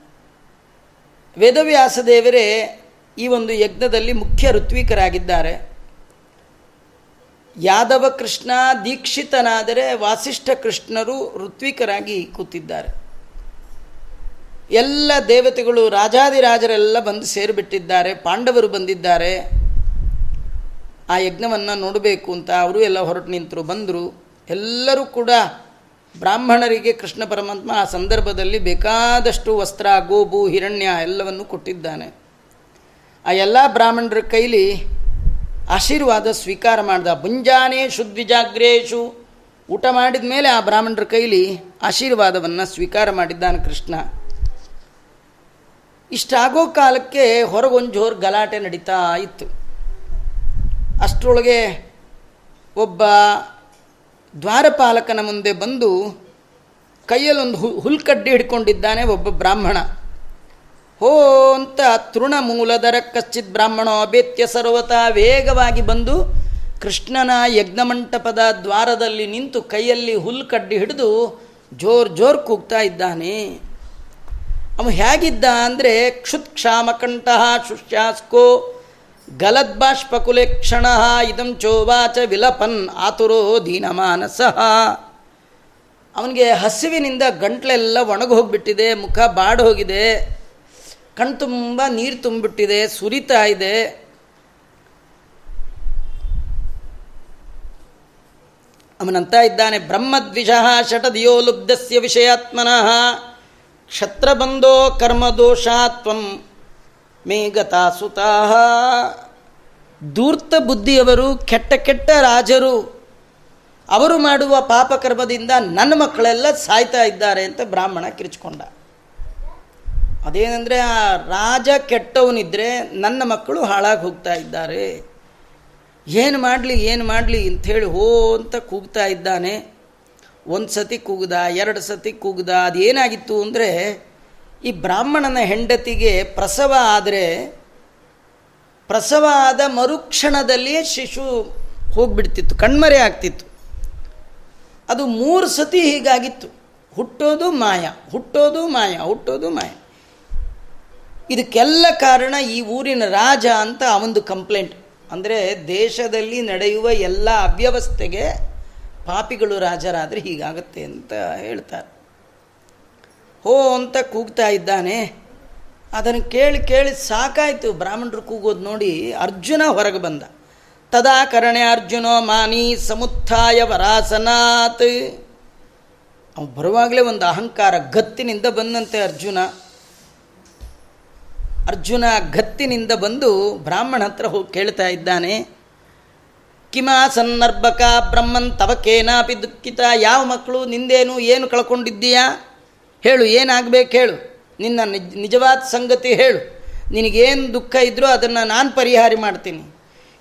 ವೇದವ್ಯಾಸ ದೇವರೇ ಈ ಒಂದು ಯಜ್ಞದಲ್ಲಿ ಮುಖ್ಯ ಋತ್ವಿಕರಾಗಿದ್ದಾರೆ. ಯಾದವ ಕೃಷ್ಣ ದೀಕ್ಷಿತನಾದರೆ ವಾಸಿಷ್ಠ ಕೃಷ್ಣರು ಋತ್ವಿಕರಾಗಿ ಕೂತಿದ್ದಾರೆ. ಎಲ್ಲ ದೇವತೆಗಳು ರಾಜಾದಿರಾಜರೆಲ್ಲ ಬಂದು ಸೇರಿಬಿಟ್ಟಿದ್ದಾರೆ, ಪಾಂಡವರು ಬಂದಿದ್ದಾರೆ. ಆ ಯಜ್ಞವನ್ನು ನೋಡಬೇಕು ಅಂತ ಅವರು ಎಲ್ಲ ಹೊರಟು ನಿಂತರು, ಬಂದರು. ಎಲ್ಲರೂ ಕೂಡ ಬ್ರಾಹ್ಮಣರಿಗೆ ಕೃಷ್ಣ ಪರಮಾತ್ಮ ಆ ಸಂದರ್ಭದಲ್ಲಿ ಬೇಕಾದಷ್ಟು ವಸ್ತ್ರ, ಗೋಬು, ಹಿರಣ್ಯ ಎಲ್ಲವನ್ನು ಕೊಟ್ಟಿದ್ದಾನೆ. ಆ ಎಲ್ಲ ಬ್ರಾಹ್ಮಣರ ಕೈಲಿ ಆಶೀರ್ವಾದ ಸ್ವೀಕಾರ ಮಾಡಿದ. ಮುಂಜಾನೆ ಶುದ್ಧಿಜಾಗ್ರೇಶು ಊಟ ಮಾಡಿದ ಮೇಲೆ ಆ ಬ್ರಾಹ್ಮಣರ ಕೈಲಿ ಆಶೀರ್ವಾದವನ್ನು ಸ್ವೀಕಾರ ಮಾಡಿದ್ದಾನೆ ಕೃಷ್ಣ. ಇಷ್ಟಾಗೋ ಕಾಲಕ್ಕೆ ಹೊರಗೊಂದು ಗಲಾಟೆ ನಡೀತಾ ಇತ್ತು. ಅಷ್ಟರೊಳಗೆ ಒಬ್ಬ ದ್ವಾರಪಾಲಕನ ಮುಂದೆ ಬಂದು ಕೈಯಲ್ಲೊಂದು ಹು ಹುಲ್ಕಡ್ಡಿ ಹಿಡ್ಕೊಂಡಿದ್ದಾನೆ ಒಬ್ಬ ಬ್ರಾಹ್ಮಣ. ಹೋ ಅಂತ ತೃಣಮೂಲದರ ಕಶ್ಚಿತ್ ಬ್ರಾಹ್ಮಣ ಅಭೇತ್ಯ ಸರ್ವತ ವೇಗವಾಗಿ ಬಂದು ಕೃಷ್ಣನ ಯಜ್ಞಮಂಟಪದ ದ್ವಾರದಲ್ಲಿ ನಿಂತು ಕೈಯಲ್ಲಿ ಹುಲ್ಕಡ್ಡಿ ಹಿಡಿದು ಜೋರ್ ಜೋರ್ ಕೂಗ್ತಾ ಇದ್ದಾನೆ. ಅವ ಹೇಗಿದ್ದ ಅಂದರೆ ಕ್ಷುತ್ ಕ್ಷಾಮಕಂಠ ಶುಶ್ಯಾಸ್ಕೋ ಗಲದ್ಬಾಷ್ಪಕುಲೆ ಕ್ಷಣ ಇದಂ ಚೋವಾಚ ವಿಲಪನ್ ಆತುರೋ ದೀನಮಾನಸ. ಅವನಿಗೆ ಹಸಿವಿನಿಂದ ಗಂಟ್ಲೆಲ್ಲ ಒಣಗಿ ಹೋಗಿಬಿಟ್ಟಿದೆ, ಮುಖ ಬಾಡ್ ಹೋಗಿದೆ ಕಣ್ತುಂಬ ನೀರು ತುಂಬಿಬಿಟ್ಟಿದೆ ಸುರಿತಾ ಇದೆ. ಅವನಂತ ಇದ್ದಾನೆ ಬ್ರಹ್ಮದ್ವಿಷ ಷಟದಿಯೋ ಲುಬ್ಧಸ್ಯ ವಿಷಯಾತ್ಮನಃ, ಕ್ಷತ್ರಬಂಧೋ ಕರ್ಮದೋಷಾತ್ವಂ ಮೇಘತಾಸುತಾ. ದೂರ್ತ ಬುದ್ಧಿಯವರು, ಕೆಟ್ಟ ಕೆಟ್ಟ ರಾಜರು, ಅವರು ಮಾಡುವ ಪಾಪಕರ್ಮದಿಂದ ನನ್ನ ಮಕ್ಕಳೆಲ್ಲ ಸಾಯ್ತಾ ಇದ್ದಾರೆ ಅಂತ ಬ್ರಾಹ್ಮಣ ಕಿರಿಚಿಕೊಂಡ. ಅದೇನೆಂದರೆ, ಆ ರಾಜ ಕೆಟ್ಟವನಿದ್ರೆ ನನ್ನ ಮಕ್ಕಳು ಹಾಳಾಗಿ ಹೋಗ್ತಾ ಇದ್ದಾರೆ. ಏನು ಮಾಡಲಿ ಏನು ಮಾಡಲಿ ಅಂಥೇಳಿ ಹೋ ಅಂತ ಕೂಗ್ತಾ ಇದ್ದಾನೆ. ಒಂದು ಸತಿ ಕೂಗ್ದ, ಎರಡು ಸತಿ ಕೂಗ್ದ, ಅದೇನಾಗಿತ್ತು ಅಂದರೆ ಈ ಬ್ರಾಹ್ಮಣನ ಹೆಂಡತಿಗೆ ಪ್ರಸವ ಆದರೆ ಪ್ರಸವ ಆದ ಮರುಕ್ಷಣದಲ್ಲಿಯೇ ಶಿಶು ಹೋಗ್ಬಿಡ್ತಿತ್ತು, ಕಣ್ಮರೆ ಆಗ್ತಿತ್ತು. ಅದು ಮೂರು ಸತಿ ಹೀಗಾಗಿತ್ತು. ಹುಟ್ಟೋದು ಮಾಯ ಹುಟ್ಟೋದು ಮಾಯ ಹುಟ್ಟೋದು ಮಾಯ. ಇದಕ್ಕೆಲ್ಲ ಕಾರಣ ಈ ಊರಿನ ರಾಜ ಅಂತ ಒಂದು ಕಂಪ್ಲೇಂಟ್. ಅಂದರೆ ದೇಶದಲ್ಲಿ ನಡೆಯುವ ಎಲ್ಲ ಅವ್ಯವಸ್ಥೆಗೆ ಪಾಪಿಗಳು ರಾಜರಾದರೆ ಹೀಗಾಗುತ್ತೆ ಅಂತ ಹೇಳ್ತಾರೆ. ಹೋ ಅಂತ ಕೂಗ್ತಾ ಇದ್ದಾನೆ. ಅದನ್ನು ಕೇಳಿ ಕೇಳಿ ಸಾಕಾಯಿತು. ಬ್ರಾಹ್ಮಣರು ಕೂಗೋದು ನೋಡಿ ಅರ್ಜುನ ಹೊರಗೆ ಬಂದ. ತದಾ ಕರಣೆ ಅರ್ಜುನೋ ಮಾನಿ ಸಮುತ್ಥಾಯ ವರಾಸನಾತ್. ಅವನು ಬರುವಾಗಲೇ ಒಂದು ಅಹಂಕಾರ ಗತ್ತಿನಿಂದ ಬಂದಂತೆ ಅರ್ಜುನ. ಅರ್ಜುನ ಗತ್ತಿನಿಂದ ಬಂದು ಬ್ರಾಹ್ಮಣ ಹತ್ರ ಹೋಗಿ ಕೇಳ್ತಾ ಇದ್ದಾನೆ. ಕಿಮಾ ಸನ್ನರ್ಭಕ ಬ್ರಹ್ಮನ್ ತವಕೇನಾಪಿ ದುಃಖಿತ. ಯಾವ ಮಕ್ಕಳು, ನಿಂದೇನು, ಏನು ಕಳ್ಕೊಂಡಿದ್ದೀಯಾ? ಹೇಳು, ಏನಾಗಬೇಕು ಹೇಳು. ನಿನ್ನ ನಿಜ, ನಿಜವಾದ ಸಂಗತಿ ಹೇಳು. ನಿನಗೇನು ದುಃಖ ಇದ್ದರೂ ಅದನ್ನು ನಾನು ಪರಿಹಾರ ಮಾಡ್ತೀನಿ.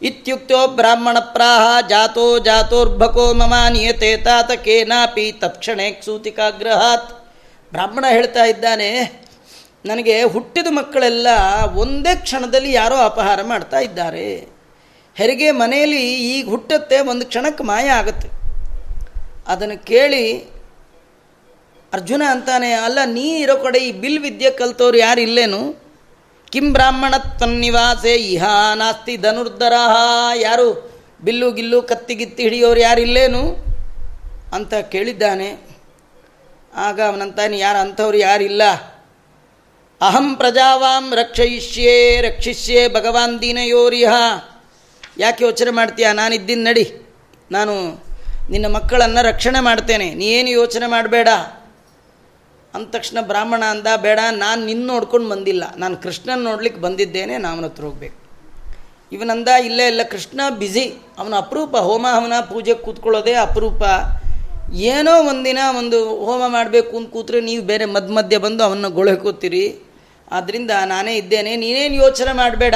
ಇತ್ಯುಕ್ತೋ ಬ್ರಾಹ್ಮಣ ಪ್ರಾಹ, ಜಾತೋ ಜಾತೋರ್ಭಕೋ ಮಮ ನಿಯತೆ ತಾತ ಕೇನಾಪಿ ತತ್ಕ್ಷಣೇ ಸೂತಿಕಾಗ್ರಹಾತ್. ಬ್ರಾಹ್ಮಣ ಹೇಳ್ತಾ ಇದ್ದಾನೆ, ನನಗೆ ಹುಟ್ಟಿದ ಮಕ್ಕಳೆಲ್ಲ ಒಂದೇ ಕ್ಷಣದಲ್ಲಿ ಯಾರೋ ಅಪಹಾರ ಮಾಡ್ತಾ ಇದ್ದಾರೆ. ಹೆರಿಗೆ ಮನೆಯಲ್ಲಿ ಈಗ ಹುಟ್ಟುತ್ತೆ, ಒಂದು ಕ್ಷಣಕ್ಕೆ ಮಾಯ ಆಗುತ್ತೆ. ಅದನ್ನು ಕೇಳಿ ಅರ್ಜುನ ಅಂತಾನೆ, ಅಲ್ಲ ನೀ ಇರೋ ಕಡೆ ಈ ಬಿಲ್ ವಿದ್ಯೆ ಕಲ್ತವ್ರು ಯಾರು ಇಲ್ಲೇನು? ಕಿಂ ಬ್ರಾಹ್ಮಣ ತನ್ನಿವಾಸೆ, ಇಹ ನಾಸ್ತಿ ಧನುರ್ಧರ, ಯಾರು ಬಿಲ್ಲು ಗಿಲ್ಲು ಕತ್ತಿ ಗಿತ್ತಿ ಹಿಡಿಯೋರು ಯಾರು ಇಲ್ಲೇನು? ಅಂತ ಕೇಳಿದ್ದಾನೆ. ಆಗ ಅವನಂತಾನೆ ಯಾರು ಅಂಥವ್ರು ಯಾರಿಲ್ಲ ಅಹಂ ಪ್ರಜಾವಾಂ ರಕ್ಷಯಿಷ್ಯೇ, ರಕ್ಷಿಷ್ಯೇ ಭಗವಾನ್ ದೀನಯೋರಿಹ. ಯಾಕೆ ಯೋಚನೆ ಮಾಡ್ತೀಯ? ನಾನಿದ್ದೀನಿ, ನಡಿ. ನಾನು ನಿನ್ನ ಮಕ್ಕಳನ್ನು ರಕ್ಷಣೆ ಮಾಡ್ತೇನೆ. ನೀ ಏನು ಯೋಚನೆ ಮಾಡಬೇಡ? ಅಂದ ತಕ್ಷಣ ಬ್ರಾಹ್ಮಣ ಅಂದ, ಬೇಡ, ನಾನು ನಿನ್ನ ನೋಡ್ಕೊಂಡು ಬಂದಿಲ್ಲ. ನಾನು ಕೃಷ್ಣನ ನೋಡ್ಲಿಕ್ಕೆ ಬಂದಿದ್ದೇನೆ ನಾವನ ಹತ್ರ ಹೋಗ್ಬೇಕು. ಇವನಂದ ಇಲ್ಲ ಇಲ್ಲ, ಕೃಷ್ಣ ಬ್ಯುಸಿ ಅವನ ಅಪರೂಪ, ಹೋಮ, ಹವನ, ಪೂಜೆ ಕೂತ್ಕೊಳ್ಳೋದೇ ಅಪರೂಪ. ಏನೋ ಒಂದಿನ ಒಂದು ಹೋಮ ಮಾಡಬೇಕು ಅಂತ ಕೂತ್ರೆ ನೀವು ಬೇರೆ ಮಧ್ಯ ಮಧ್ಯೆ ಬಂದು ಅವನ್ನ ಗೊಳಕೋತೀರಿ. ಆದ್ದರಿಂದ ನಾನೇ ಇದ್ದೇನೆ, ನೀನೇನು ಯೋಚನೆ ಮಾಡಬೇಡ.